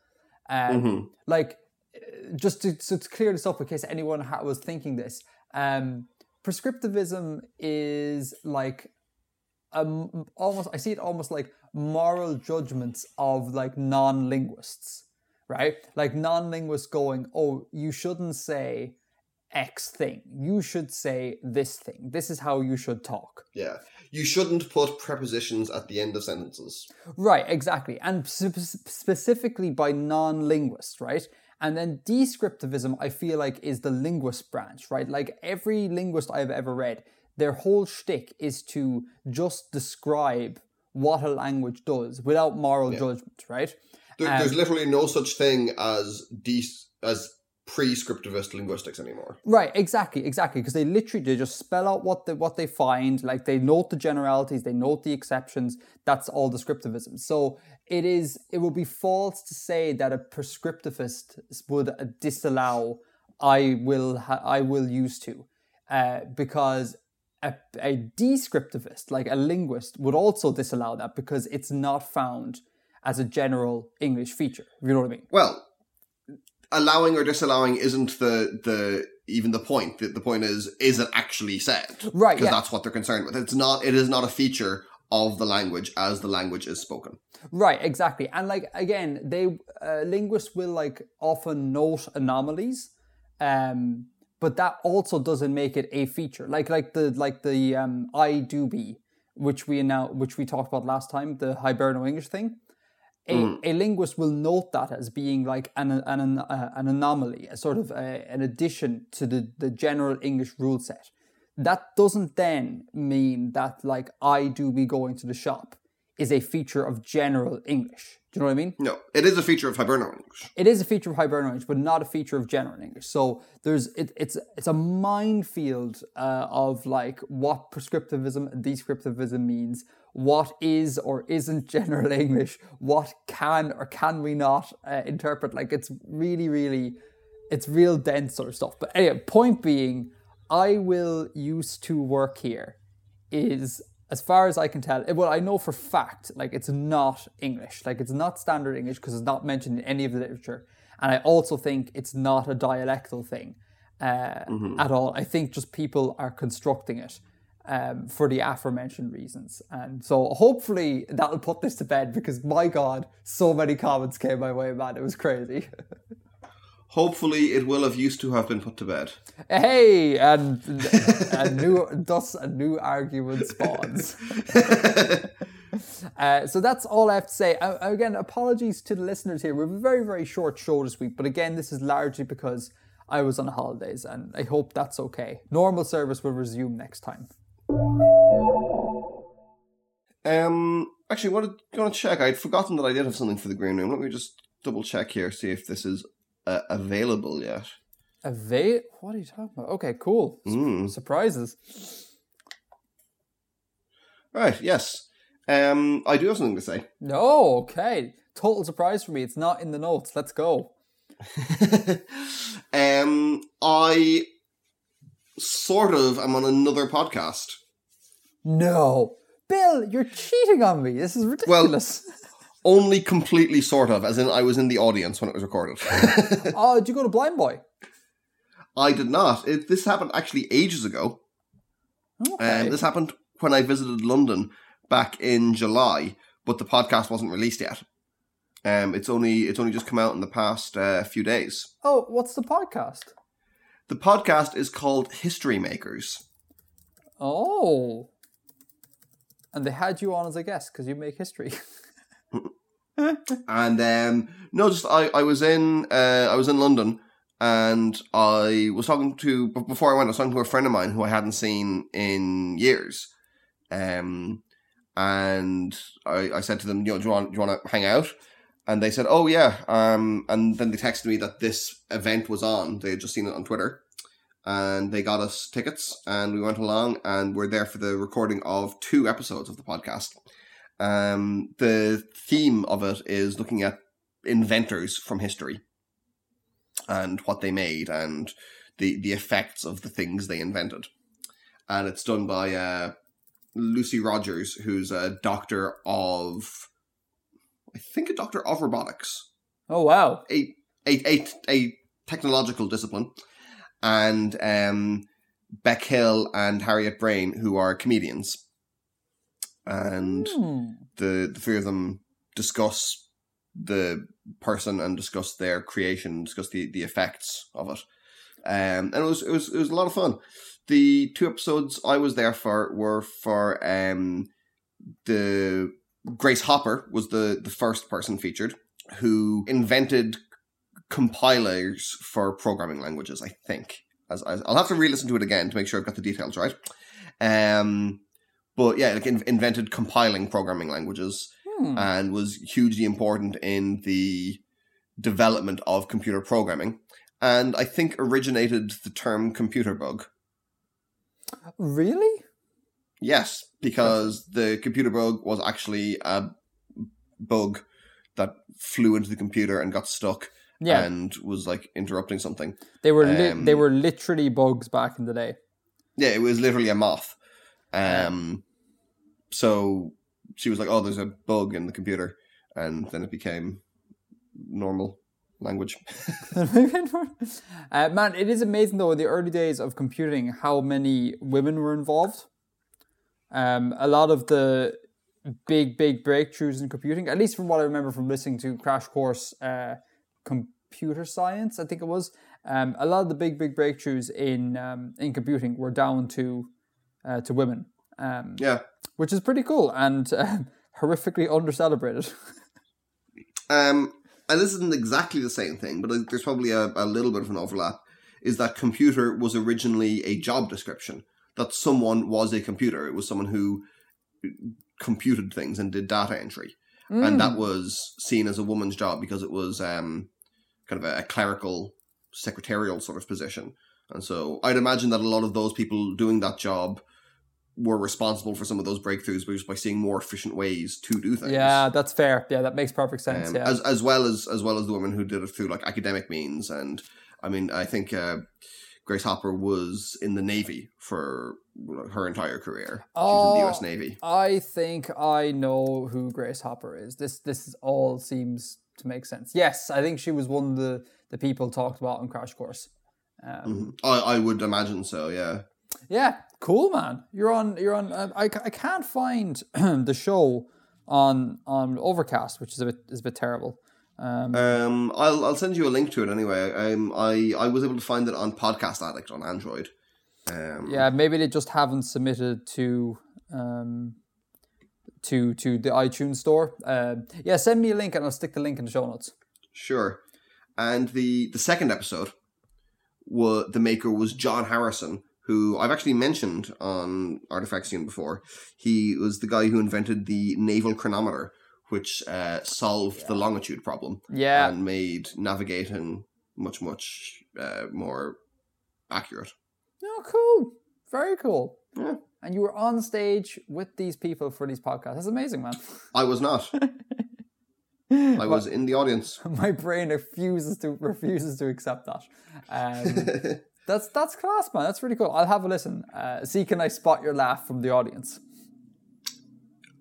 Um, Like, uh, just to, so to clear this up in case anyone ha- was thinking this, um, prescriptivism is like um, almost I see it almost like moral judgments of like non-linguists, right? Like non-linguists going, "Oh, you shouldn't say X thing. You should say this thing. This is how you should talk." Yeah. You shouldn't put prepositions at the end of sentences. Right, exactly. And sp- specifically by non linguists, right? And then descriptivism, I feel like, is the linguist branch, right? Like every linguist I've ever read, their whole shtick is to just describe what a language does without moral judgment, right? There, Um, there's literally no such thing as de- as prescriptivist linguistics anymore. Right, exactly, exactly. Because they literally they just spell out what they what they find, like they note the generalities, they note the exceptions. That's all descriptivism. So it is. It would be false to say that a prescriptivist would disallow. I will. Ha- I will use to, uh, because a, a descriptivist, like a linguist, would also disallow that because it's not found as a general English feature. If you know what I mean? Well, allowing or disallowing isn't the the even the point. The, the point is, is it actually said? Right. Because Yeah. that's what they're concerned with. It's not. It is not a feature of the language as the language is spoken. Right, exactly. And like again, they uh, linguists will like often note anomalies, um, but that also doesn't make it a feature. Like like the like the um, I do be, which we now which we talked about last time, the Hiberno English thing. A, a linguist will note that as being like an an, uh, an anomaly, a sort of a, an addition to the, the general English rule set. That doesn't then mean that like I do be going to the shop is a feature of general English. Do you know what I mean? No, it is a feature of Hiberno English. It is a feature of Hiberno English, but not a feature of general English. So there's it, it's it's a minefield uh, of like what prescriptivism and descriptivism means, what is or isn't general English, what can or can we not uh, interpret. Like it's really, really, it's real dense sort of stuff. But anyway, point being, I will use to work here is as far as I can tell, well, I know for fact, like it's not English, like it's not standard English because it's not mentioned in any of the literature, and I also think it's not a dialectal thing uh, at all. I think just people are constructing it um, for the aforementioned reasons, and so hopefully that'll put this to bed because my God, so many comments came my way, man, it was crazy. Hopefully, it will have used to have been put to bed. hey, and a new thus a new argument spawns. Uh, so that's all I have to say. Uh, again, apologies to the listeners here. We have a very, very short show this week, but again, this is largely because I was on holidays, and I hope that's okay. Normal service will resume next time. Um, actually, what I'm going to check. I'd forgotten that I did have something for the green room. Let me just double check here, see if this is uh, available yet. Ava- What are you talking about? Okay, cool. Mm. Surprises. Right. Yes. Um, I do have something to say. No, okay. Total surprise for me. It's not in the notes. Let's go. um, I sort of am on another podcast. No. Bill, you're cheating on me. This is ridiculous. Well, Only completely sort of, as in I was in the audience when it was recorded. oh, did you go to Blind Boy? I did not. It, this happened actually ages ago. Okay. Um, this happened when I visited London back in July, but the podcast wasn't released yet. Um, it's only it's only just come out in the past uh, few days. oh, what's the podcast? The podcast is called History Makers. Oh. And they had you on as a guest because you make history. and um, no, just I, I was in uh, I was in London, and I was talking to before I went. I was talking to a friend of mine who I hadn't seen in years, um, and I, I said to them, you know, do you want do you want to hang out? And they said, oh yeah, um, and then they texted me that this event was on. They had just seen it on Twitter. And they got us tickets, and we went along, and we're there for the recording of two episodes of the podcast. Um, the theme of it is looking at inventors from history and what they made and the the effects of the things they invented. And it's done by uh, Lucy Rogers, who's a doctor of, I think, a doctor of robotics, oh, wow. a a a, a technological discipline, and um, Bec Hill and Harriet Braine, who are comedians. And Hmm. the the three of them discuss the person and discuss their creation, discuss the, the effects of it. Um, and it was it was it was a lot of fun. The two episodes I was there for were for um the Grace Hopper was the the first person featured who invented compilers for programming languages. I think as, as I'll have to re-listen to it again to make sure I've got the details right. Um, but yeah, like in, invented compiling programming languages Hmm. and was hugely important in the development of computer programming. and I think originated the term computer bug. Really? Yes, because the computer bug was actually a bug that flew into the computer and got stuck Yeah, and was like interrupting something. they were li- um, they were literally bugs back in the day. Yeah, it was literally a moth. Um, so she was like, "Oh, there's a bug in the computer," and then it became normal language. uh, man, it is amazing though in the early days of computing how many women were involved. Um, a lot of the big, big breakthroughs in computing, at least from what I remember from listening to Crash Course uh, Computer Science, I think it was. Um, a lot of the big, big breakthroughs in um, in computing were down to uh, to women, um, yeah. which is pretty cool and uh, horrifically undercelebrated. Um, and this isn't exactly the same thing, but there's probably a, a little bit of an overlap. Is that computer was originally a job description? That someone was a computer. It was someone who computed things and did data entry, and that was seen as a woman's job because it was um, kind of a, a clerical, secretarial sort of position. And so I'd imagine that a lot of those people doing that job were responsible for some of those breakthroughs just by seeing more efficient ways to do things. yeah, that's fair. Yeah, that makes perfect sense. Um, yeah. as as well as as well as the women who did it through like academic means and I mean I think uh, Grace Hopper was in the Navy for her entire career. She was in the Oh. U.S. Navy. I think I know who Grace Hopper is. This this all seems to make sense. Yes, I think she was one of the, the people talked about on Crash Course. Um, Mhm. I I would imagine so. Yeah. Yeah, cool, man. You're on. You're on. Uh, I, I can't find the show on on Overcast, which is a bit is a bit terrible. Um, Um, I'll I'll send you a link to it anyway. Um, I I was able to find it on Podcast Addict on Android. Um, yeah, maybe they just haven't submitted to um, to to the iTunes store. Um yeah, send me a link and I'll stick the link in the show notes. Sure. And the the second episode, wa the maker was John Harrison, who I've actually mentioned on Artifexian before. He was the guy who invented the naval chronometer, which uh, solved the longitude problem Yeah, and made navigating much much uh, more accurate. Oh, cool. Very cool. Yeah. And you were on stage with these people for these podcasts. That's amazing, man. I was not. I was in the audience. My brain refuses to refuses to accept that. Um, that's that's class, man. That's really cool. I'll have a listen. Uh, see, can I spot your laugh from the audience?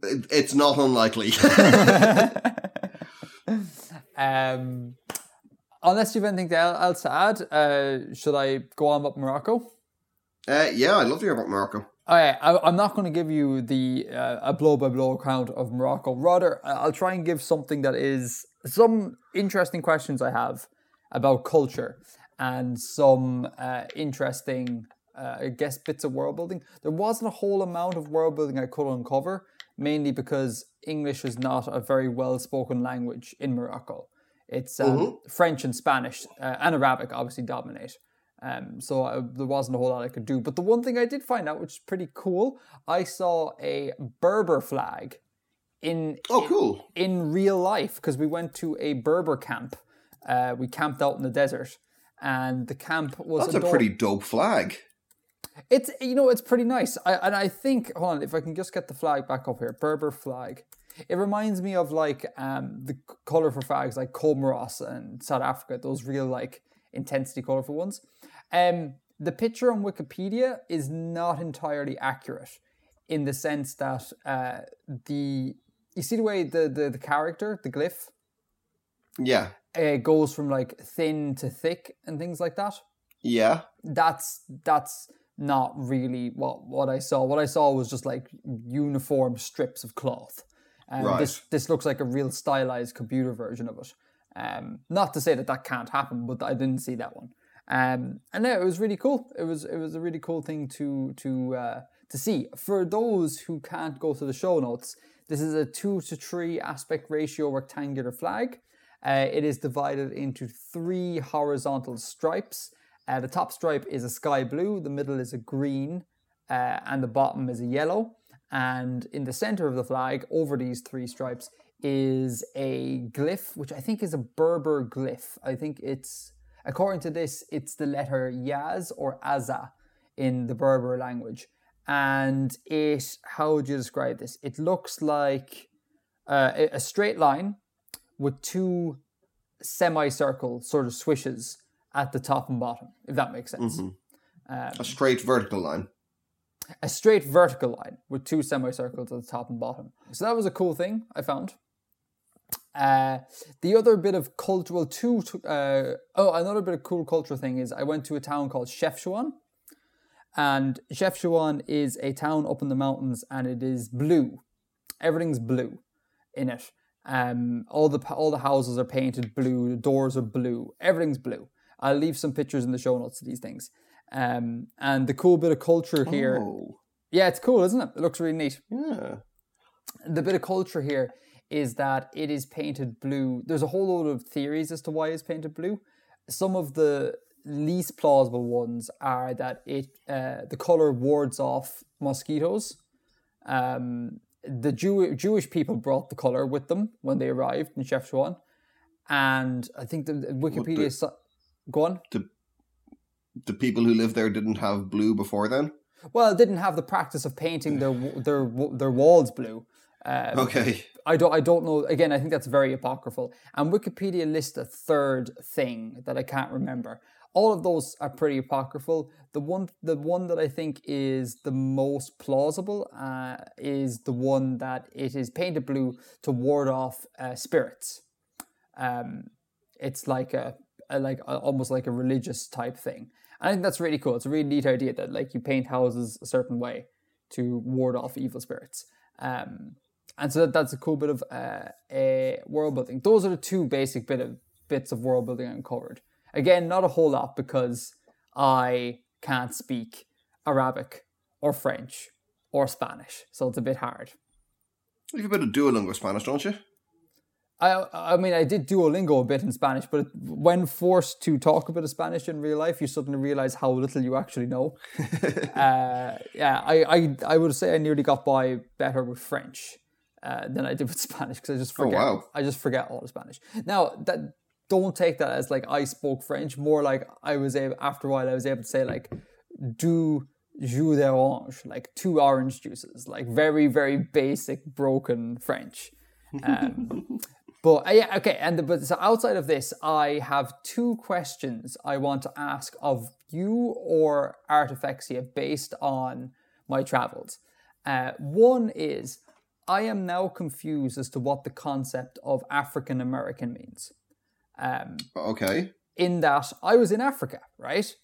It- it's not unlikely. Um, unless you have anything el- else to add, uh, should I go on about Morocco? uh, yeah, I'd love to hear about Morocco. Okay, I, I'm not going to give you the uh, a blow by blow account of Morocco. Rather, I'll try and give something that is some interesting questions I have about culture and some uh, interesting, uh, I guess, bits of world building. There wasn't a whole amount of world building I could uncover, mainly because English is not a very well spoken language in Morocco. It's um, French and Spanish uh, and Arabic obviously dominate. Um, so uh, there wasn't a whole lot I could do. But the one thing I did find out, which is pretty cool, I saw a Berber flag in Oh, cool. in real life because we went to a Berber camp. Uh, we camped out in the desert, and the camp was That's a ador- pretty dope flag. It's you know it's pretty nice. I and I think hold on if I can just get the flag back up here. Berber flag. It reminds me of like um the color for flags like Comoros and South Africa. Those real like intensity colorful ones. Um, the picture on Wikipedia is not entirely accurate in the sense that uh the you see the way the the, the character the glyph Yeah. uh, goes from like thin to thick and things like that Yeah. that's that's not really what what I saw. What I saw was just like uniform strips of cloth. And Right. this this looks like a real stylized computer version of it. Um, not to say that that can't happen, but I didn't see that one. Um, and yeah, it was really cool. It was it was a really cool thing to to uh, to see. For those who can't go to the show notes, this is a two to three aspect ratio rectangular flag. Uh, it is divided into three horizontal stripes. Uh, the top stripe is a sky blue, the middle is a green, uh, and the bottom is a yellow. And in the center of the flag, over these three stripes, is a glyph, which I think is a Berber glyph. I think it's, According to this, it's the letter Yaz or Aza in the Berber language. And it, how would you describe this? It looks like uh, a straight line with two semicircle sort of swishes at the top and bottom, if that makes sense. Um, A straight vertical line. a straight vertical line with two semicircles at the top and bottom. So that was a cool thing I found. Uh, the other bit of cultural, two, uh, oh, another bit of cool cultural thing is I went to a town called Chefchaouen, and Chefchaouen is a town up in the mountains, and it is blue. Everything's blue in it. Um, all the all the houses are painted blue. The doors are blue. Everything's blue. I'll leave some pictures in the show notes of these things. Um, and the cool bit of culture here, Oh, yeah, it's cool, isn't it? It looks really neat yeah. the bit of culture here is that it is painted blue. There's a whole load of theories as to why it's painted blue. Some of the least plausible ones are that it uh, the color wards off mosquitoes. Um, the Jew- Jewish people brought the color with them when they arrived in Chefchaouen, and I think the, the Wikipedia. the- so- go on. The, The people who lived there didn't have blue before then. Well, didn't have the practice of painting their their their walls blue. Um, Okay. I don't I don't know again I think that's very apocryphal. And Wikipedia lists a third thing that I can't remember. All of those are pretty apocryphal. The one the one that I think is the most plausible uh, is the one that it is painted blue to ward off uh, spirits. Um, it's like a, a like a, almost like a religious type thing. I think that's really cool. It's a really neat idea that like you paint houses a certain way to ward off evil spirits. Um, and so that, that's a cool bit of uh, a world building. Those are the two basic bit of bits of world building I uncovered. Again, not a whole lot because I can't speak Arabic or French or Spanish, so it's a bit hard. You have a bit of Duolingo Spanish, don't you? I I mean I did Duolingo a bit in Spanish, but when forced to talk a bit of Spanish in real life, you suddenly realize how little you actually know. uh, yeah, I, I I would say I nearly got by better with French uh, than I did with Spanish because I just forget. Oh, wow. I just forget all the Spanish. Now that don't take that as like I spoke French. More like I was able after a while I was able to say like do jus d'orange, like two orange juices, like very very basic broken French. Um, but uh, yeah, okay. And the, but so outside of this, I have two questions I want to ask of you or Artifexia based on my travels. Uh, one is I am now confused as to what the concept of African American means. Um, Okay. in that I was in Africa, right?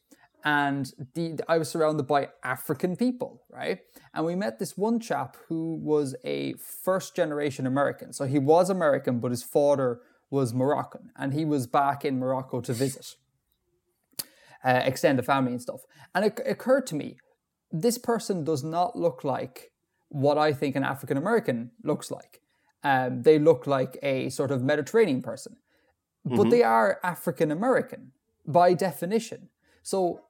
And the, I was surrounded by African people, right? And we met this one chap who was a first generation American. So he was American, but his father was Moroccan. And he was back in Morocco to visit, uh, extend the family and stuff. And it occurred to me this person does not look like what I think an African American looks like. Um, they look like a sort of Mediterranean person but they are African American by definition. So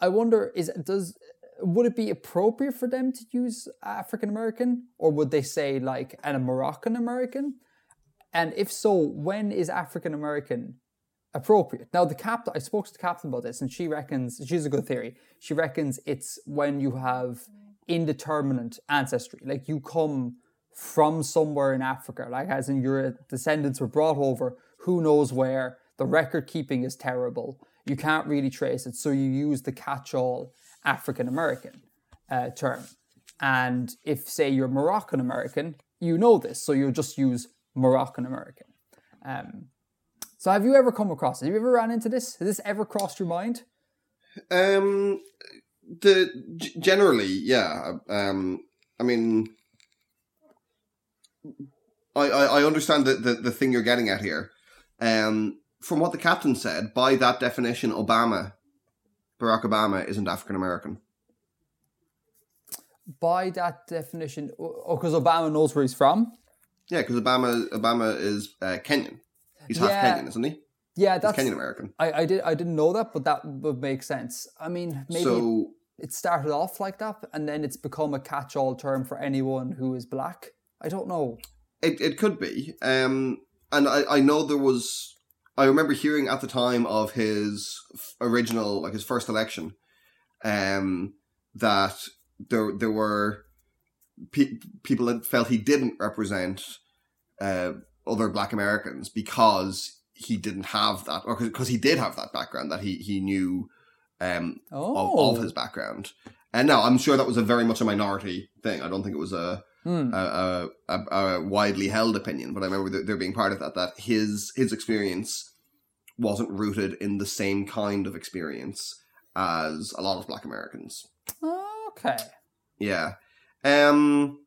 I wonder is does would it be appropriate for them to use African American or would they say like an Moroccan American? And if so, when is African American appropriate? Now the captain I spoke to the captain about this and she reckons she's a good theory. She reckons it's when you have indeterminate ancestry. Like you come from somewhere in Africa, like as in your descendants were brought over, who knows where. The record keeping is terrible. You can't really trace it, so you use the catch-all African American uh, term. And if, say, you're Moroccan American, you know this, so you'll just use Moroccan American. Um, so, have you ever come across this? Have you ever ran into this? Has this ever crossed your mind? Um, the g- generally, yeah. Um, I mean, I, I, I understand the, the the thing you're getting at here. Um, from what the captain said, by that definition, Obama, Barack Obama, isn't African American. By that definition, oh, because Obama knows where he's from. Yeah, because Obama Obama is uh, Kenyan. He's half Yeah. Kenyan, isn't he? Yeah, that's. Kenyan American. I, I did I didn't know that, but that would make sense. I mean, maybe So it started off like that, and then it's become a catch-all term for anyone who is black. I don't know. It it could be. Um, and I, I know there was I remember hearing at the time of his original, like his first election, um, that there there were pe- people that felt he didn't represent uh, other Black Americans because he didn't have that, or because he did have that background that he he knew um, Oh, of, of his background. And now I'm sure that was a very much a minority thing. I don't think it was a Hmm. a, a, a, a widely held opinion, but I remember there, there being part of that that his his experience wasn't rooted in the same kind of experience as a lot of Black Americans. Okay. Yeah. Um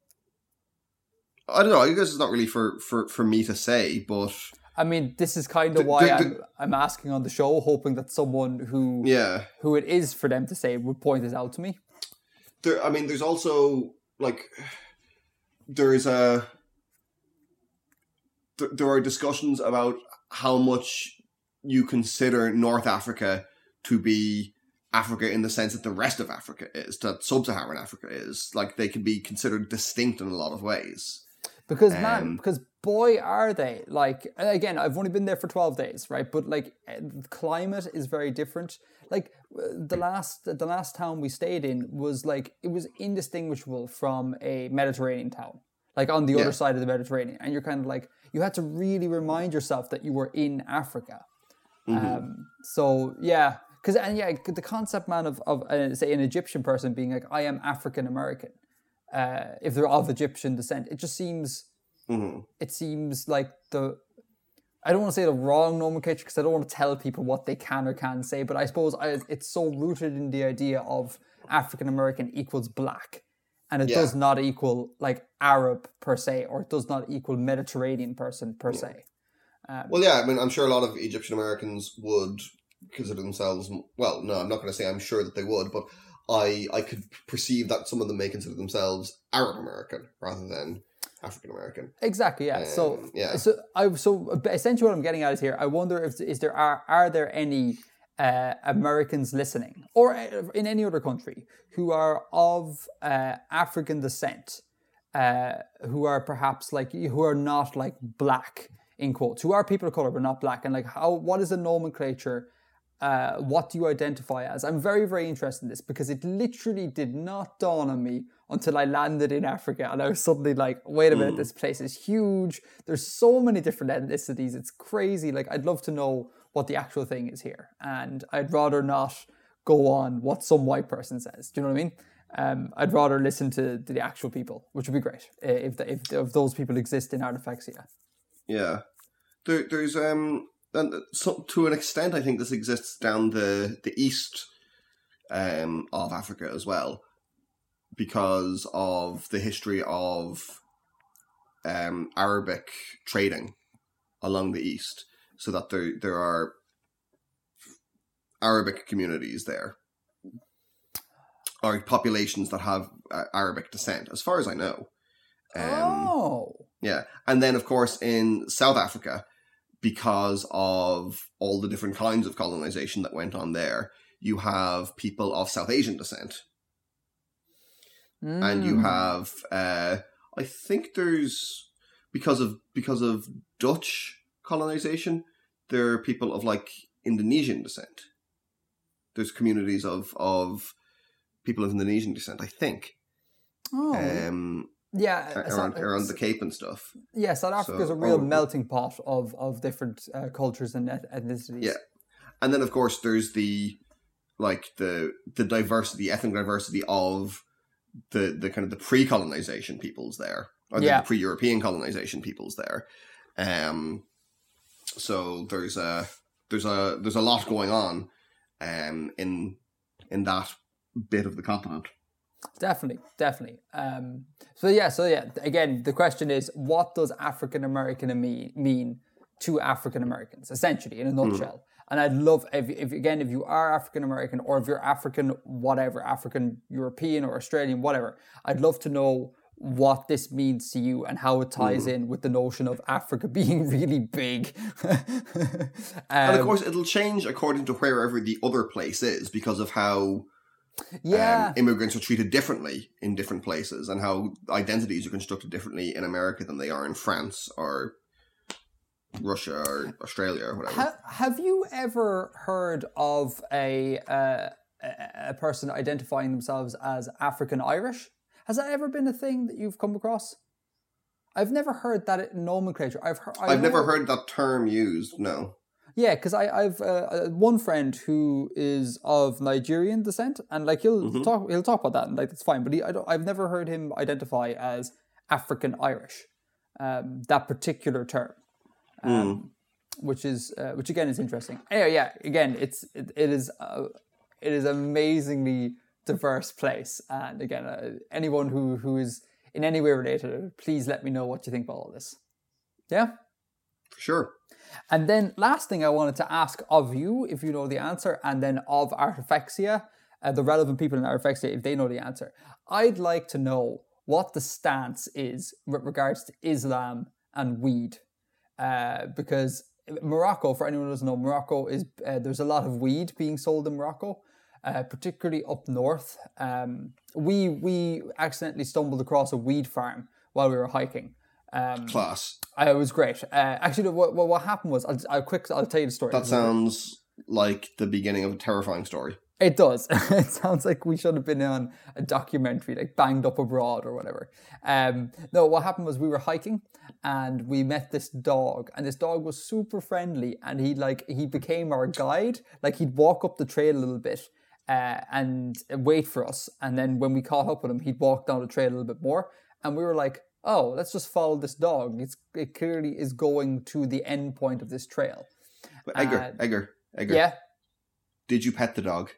I don't know, I guess it's not really for, for, for me to say, but I mean, this is kind of why the- I'm, I'm asking on the show, hoping that someone who yeah. who it is for them to say would point this out to me. There I mean there's also like there's a there, there are discussions about how much you consider North Africa to be Africa in the sense that the rest of Africa is, that sub-Saharan Africa is. Like they can be considered distinct in a lot of ways. Because man, Um, because boy, are they like again? I've only been there for twelve days, right? But like, eh, the climate is very different. Like uh, the last the last town we stayed in was like it was indistinguishable from a Mediterranean town, like on the Yeah. other side of the Mediterranean, and you're kind of like you had to really remind yourself that you were in Africa. Um, so yeah, because and yeah, the concept man of of uh, say an Egyptian person being like I am African American, uh, if they're of Egyptian descent, it just seems hmm it seems like the I don't want to say the wrong nomenclature because I don't want to tell people what they can or can't say, but I suppose I, it's so rooted in the idea of African American equals black, and it Yeah. does not equal like Arab per se, or it does not equal Mediterranean person per se. Well, yeah, I mean, I'm sure a lot of Egyptian Americans would consider themselves. Well, no, I'm not going to say I'm sure that they would, but I I could perceive that some of them may consider themselves Arab American rather than African American. Exactly. Yeah. so Um, yeah. So I so essentially what I'm getting at is here. I wonder if is there are are there any uh, Americans listening or uh, in any other country who are of uh, African descent, uh, who are perhaps like who are not like black in quotes, who are people of color but not black, and like how what is the nomenclature? Uh, what do you identify as? I'm very, very interested in this because it literally did not dawn on me until I landed in Africa and I was suddenly like, wait a minute, this place is huge. There's so many different ethnicities. It's crazy. Like, I'd love to know what the actual thing is here. And I'd rather not go on what some white person says. Do you know what I mean? Um, I'd rather listen to, to the actual people, which would be great uh, if, the, if, if those people exist in Artifexia. Yeah, there, there's um, and so, to an extent, I think this exists down the the east um of Africa as well, because of the history of um Arabic trading along the east, so that there there are Arabic communities there, or populations that have uh, Arabic descent, as far as I know. Um, oh. yeah. And then, of course, in South Africa, because of all the different kinds of colonization that went on there, you have people of South Asian descent. And you Mm. have, uh, I think there's, because of, because of Dutch colonization, there are people of like Indonesian descent. There's communities of, of people of Indonesian descent, I think. Oh. Um, yeah. around, around the Cape and stuff. Yeah, South Africa is So- a real oh. melting pot of, of different uh, cultures and ethnicities. Yeah. and then of course there's the like the the diversity ethnic diversity of the the kind of the pre-colonization peoples there or the, Yeah. pre-european colonization peoples there um so there's a there's a there's a lot going on um in in that bit of the continent Definitely, definitely. Um, so yeah, so yeah. Again, the question is, what does African American mean mean to African Americans, essentially, in a nutshell? And I'd love if, if again, if you are African American or if you're African, whatever, African European or Australian, whatever, I'd love to know what this means to you and how it ties in with the notion of Africa being really big. and of Um, course it'll change according to wherever the other place is because of how yeah, um, immigrants are treated differently in different places and how identities are constructed differently in America than they are in France or Russia or Australia or whatever. Ha- have you ever heard of a, uh, a person identifying themselves as African Irish? Has that ever been a thing that you've come across? I've never heard that nomenclature. I've heard. I I've never heard that term used. No. Yeah, because I I've uh, uh, one friend who is of Nigerian descent, and like he'll Mhm. talk he'll talk about that, and like that's fine. But he, I don't, I've never heard him identify as African Irish, um, that particular term, um, which is uh, which again is interesting. Anyway, yeah, again it's it, it is uh, it is amazingly diverse place, and again uh, anyone who who is in any way related, please let me know what you think about all this. Yeah. For sure. And then last thing I wanted to ask of you, if you know the answer, and then of Artifexia, uh, the relevant people in Artifexia, if they know the answer, I'd like to know what the stance is with regards to Islam and weed, uh, because Morocco, for anyone who doesn't know, Morocco is uh, there's a lot of weed being sold in Morocco. Uh, particularly up north, um, we we accidentally stumbled across a weed farm while we were hiking. Um, Class. uh, it was great. Uh, actually, what, what what happened was, I'll, I'll quick, I'll tell you the story. That sounds like the beginning of a terrifying story. It does. it sounds like we should have been on a documentary, like Banged Up Abroad or whatever. Um, no, what happened was we were hiking and we met this dog, and this dog was super friendly, and he like he became our guide. Like he'd walk up the trail a little bit. Uh, and wait for us, and then when we caught up with him, he'd walk down the trail a little bit more, and we were like, "Oh, let's just follow this dog. It's it clearly is going to the end point of this trail." But Edgar, Uh, Edgar, Edgar. Yeah, Did you pet the dog?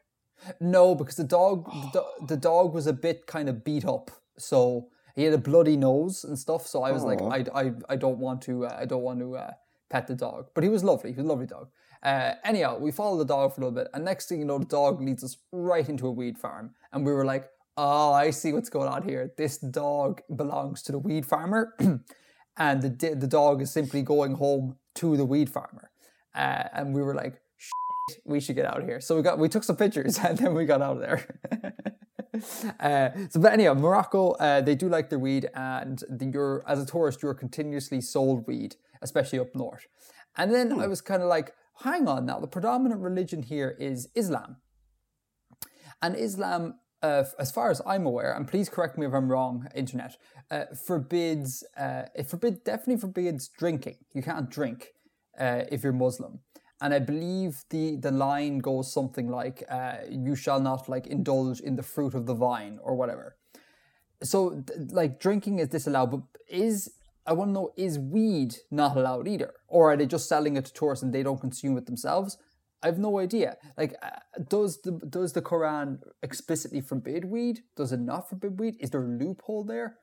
No, because the dog the, do- the dog was a bit kind of beat up, so he had a bloody nose and stuff. So I was like, I, I, I don't want to uh, I don't want to uh, pet the dog. But he was lovely. He was a lovely dog. Uh, anyhow, we followed the dog for a little bit, and next thing you know, the dog leads us right into a weed farm, and we were like, oh, I see what's going on here. This dog belongs to the weed farmer, and the the dog is simply going home to the weed farmer, uh, and we were like we should get out of here. So we got we took some pictures and then we got out of there. uh, so, but anyhow, Morocco uh, they do like their weed, and the, you're as a tourist you're continuously sold weed, especially up north. And then I was kind of like, hang on now, the predominant religion here is Islam, and Islam. Uh, as far as I'm aware, and please correct me if I'm wrong, internet, uh, forbids, uh, it forbid, definitely forbids drinking. You can't drink uh, if you're Muslim and I believe the the line goes something like uh, "You shall not like indulge in the fruit of the vine" or whatever. So, th- like drinking is disallowed, but is I want to know is weed not allowed either, or are they just selling it to tourists and they don't consume it themselves? I have no idea. Like, uh, does the does the Quran explicitly forbid weed? Does it not forbid weed? Is there a loophole there?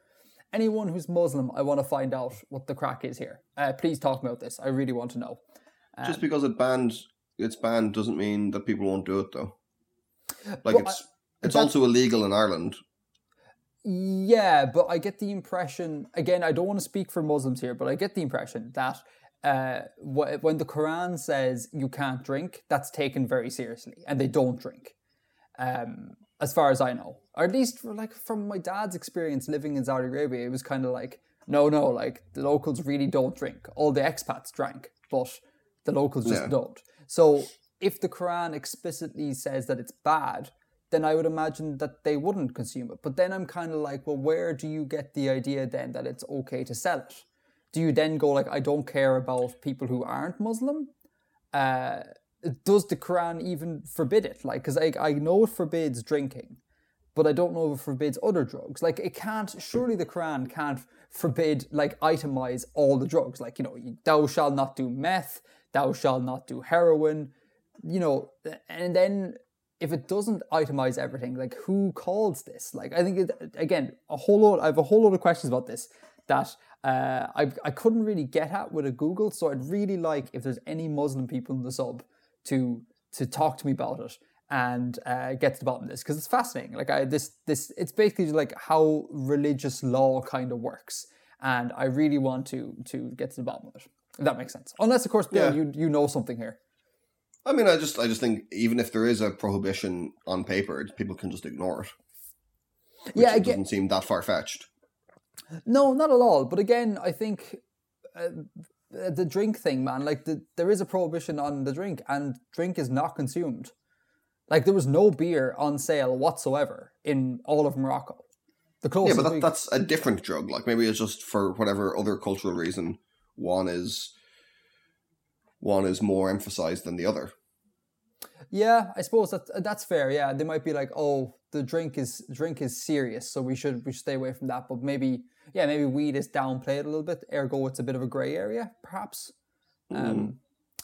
Anyone who's Muslim, I want to find out what the crack is here. Uh, please talk about this. I really want to know. Just because it banned, it's banned doesn't mean that people won't do it though. Like it's I- it's also illegal in Ireland. Yeah, but I get the impression again. I don't want to speak for Muslims here, but I get the impression that uh, when the Quran says you can't drink, that's taken very seriously, and they don't drink. Um, as far as I know, or at least for, like from my dad's experience living in Saudi Arabia, it was kind of like no, no, like the locals really don't drink. All the expats drank, but the locals just Yeah. don't. So if the Quran explicitly says that it's bad, then I would imagine that they wouldn't consume it. But then I'm kind of like, well, where do you get the idea then that it's okay to sell it? Do you then go like, I don't care about people who aren't Muslim? Uh, does the Quran even forbid it? Like, because I, I know it forbids drinking, but I don't know if it forbids other drugs. Like, it can't, surely the Quran can't forbid, like, itemize all the drugs. Like, you know, thou shalt not do meth, thou shalt not do heroin, you know, and then if it doesn't itemize everything, like who calls this? Like, I think it, again, a whole lot. I have a whole lot of questions about this that uh, I I couldn't really get at with a Google. So I'd really like if there's any Muslim people in the sub to to talk to me about it and uh, get to the bottom of this because it's fascinating. Like I this this it's basically like how religious law kind of works, and I really want to to get to the bottom of it. If that makes sense. Unless, of course, Bill, Yeah. you you know something here. I mean, I just I just think even if there is a prohibition on paper, people can just ignore it. Yeah, it doesn't seem that far fetched. No, not at all. But again, I think uh, uh, the drink thing, man. Like the, there is a prohibition on the drink, and drink is not consumed. Like there was no beer on sale whatsoever in all of Morocco. The Yeah, but that, that's a different drug. Like maybe it's just for whatever other cultural reason, one is one is more emphasized than the other. Yeah, I suppose that that's fair. Yeah, they might be like, oh, the drink is drink is serious, so we should we should stay away from that. But maybe, yeah, maybe weed is downplayed a little bit. Ergo, it's a bit of a grey area, perhaps. Um,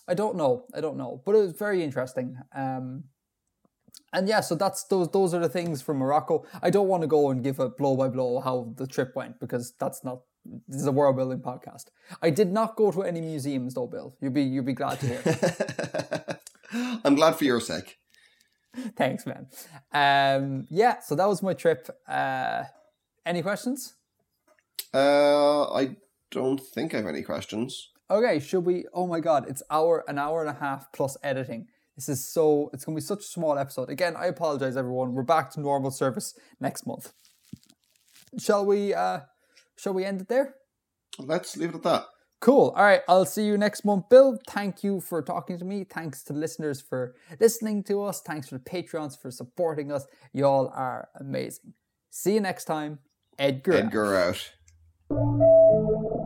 I don't know. I don't know, but it was very interesting. Um, and yeah, so that's those those are the things from Morocco. I don't want to go and give a blow by blow how the trip went because that's not. This is a world building podcast. I did not go to any museums though, Bill. You'd be you'd be glad to hear. I'm glad for your sake. Thanks, man. Um, yeah, so that was my trip. Uh, any questions? Uh, I don't think I have any questions. Okay, should we? Oh my god, it's hour an hour and a half plus editing. This is so. It's gonna be such a small episode. Again, I apologize, everyone. We're back to normal service next month. Shall we? uh Shall we end it there? Let's leave it at that. Cool. All right. I'll see you next month. Bill, thank you for talking to me. Thanks to the listeners for listening to us. Thanks for the Patreons for supporting us. Y'all are amazing. See you next time. Edgar. out. Edgar out.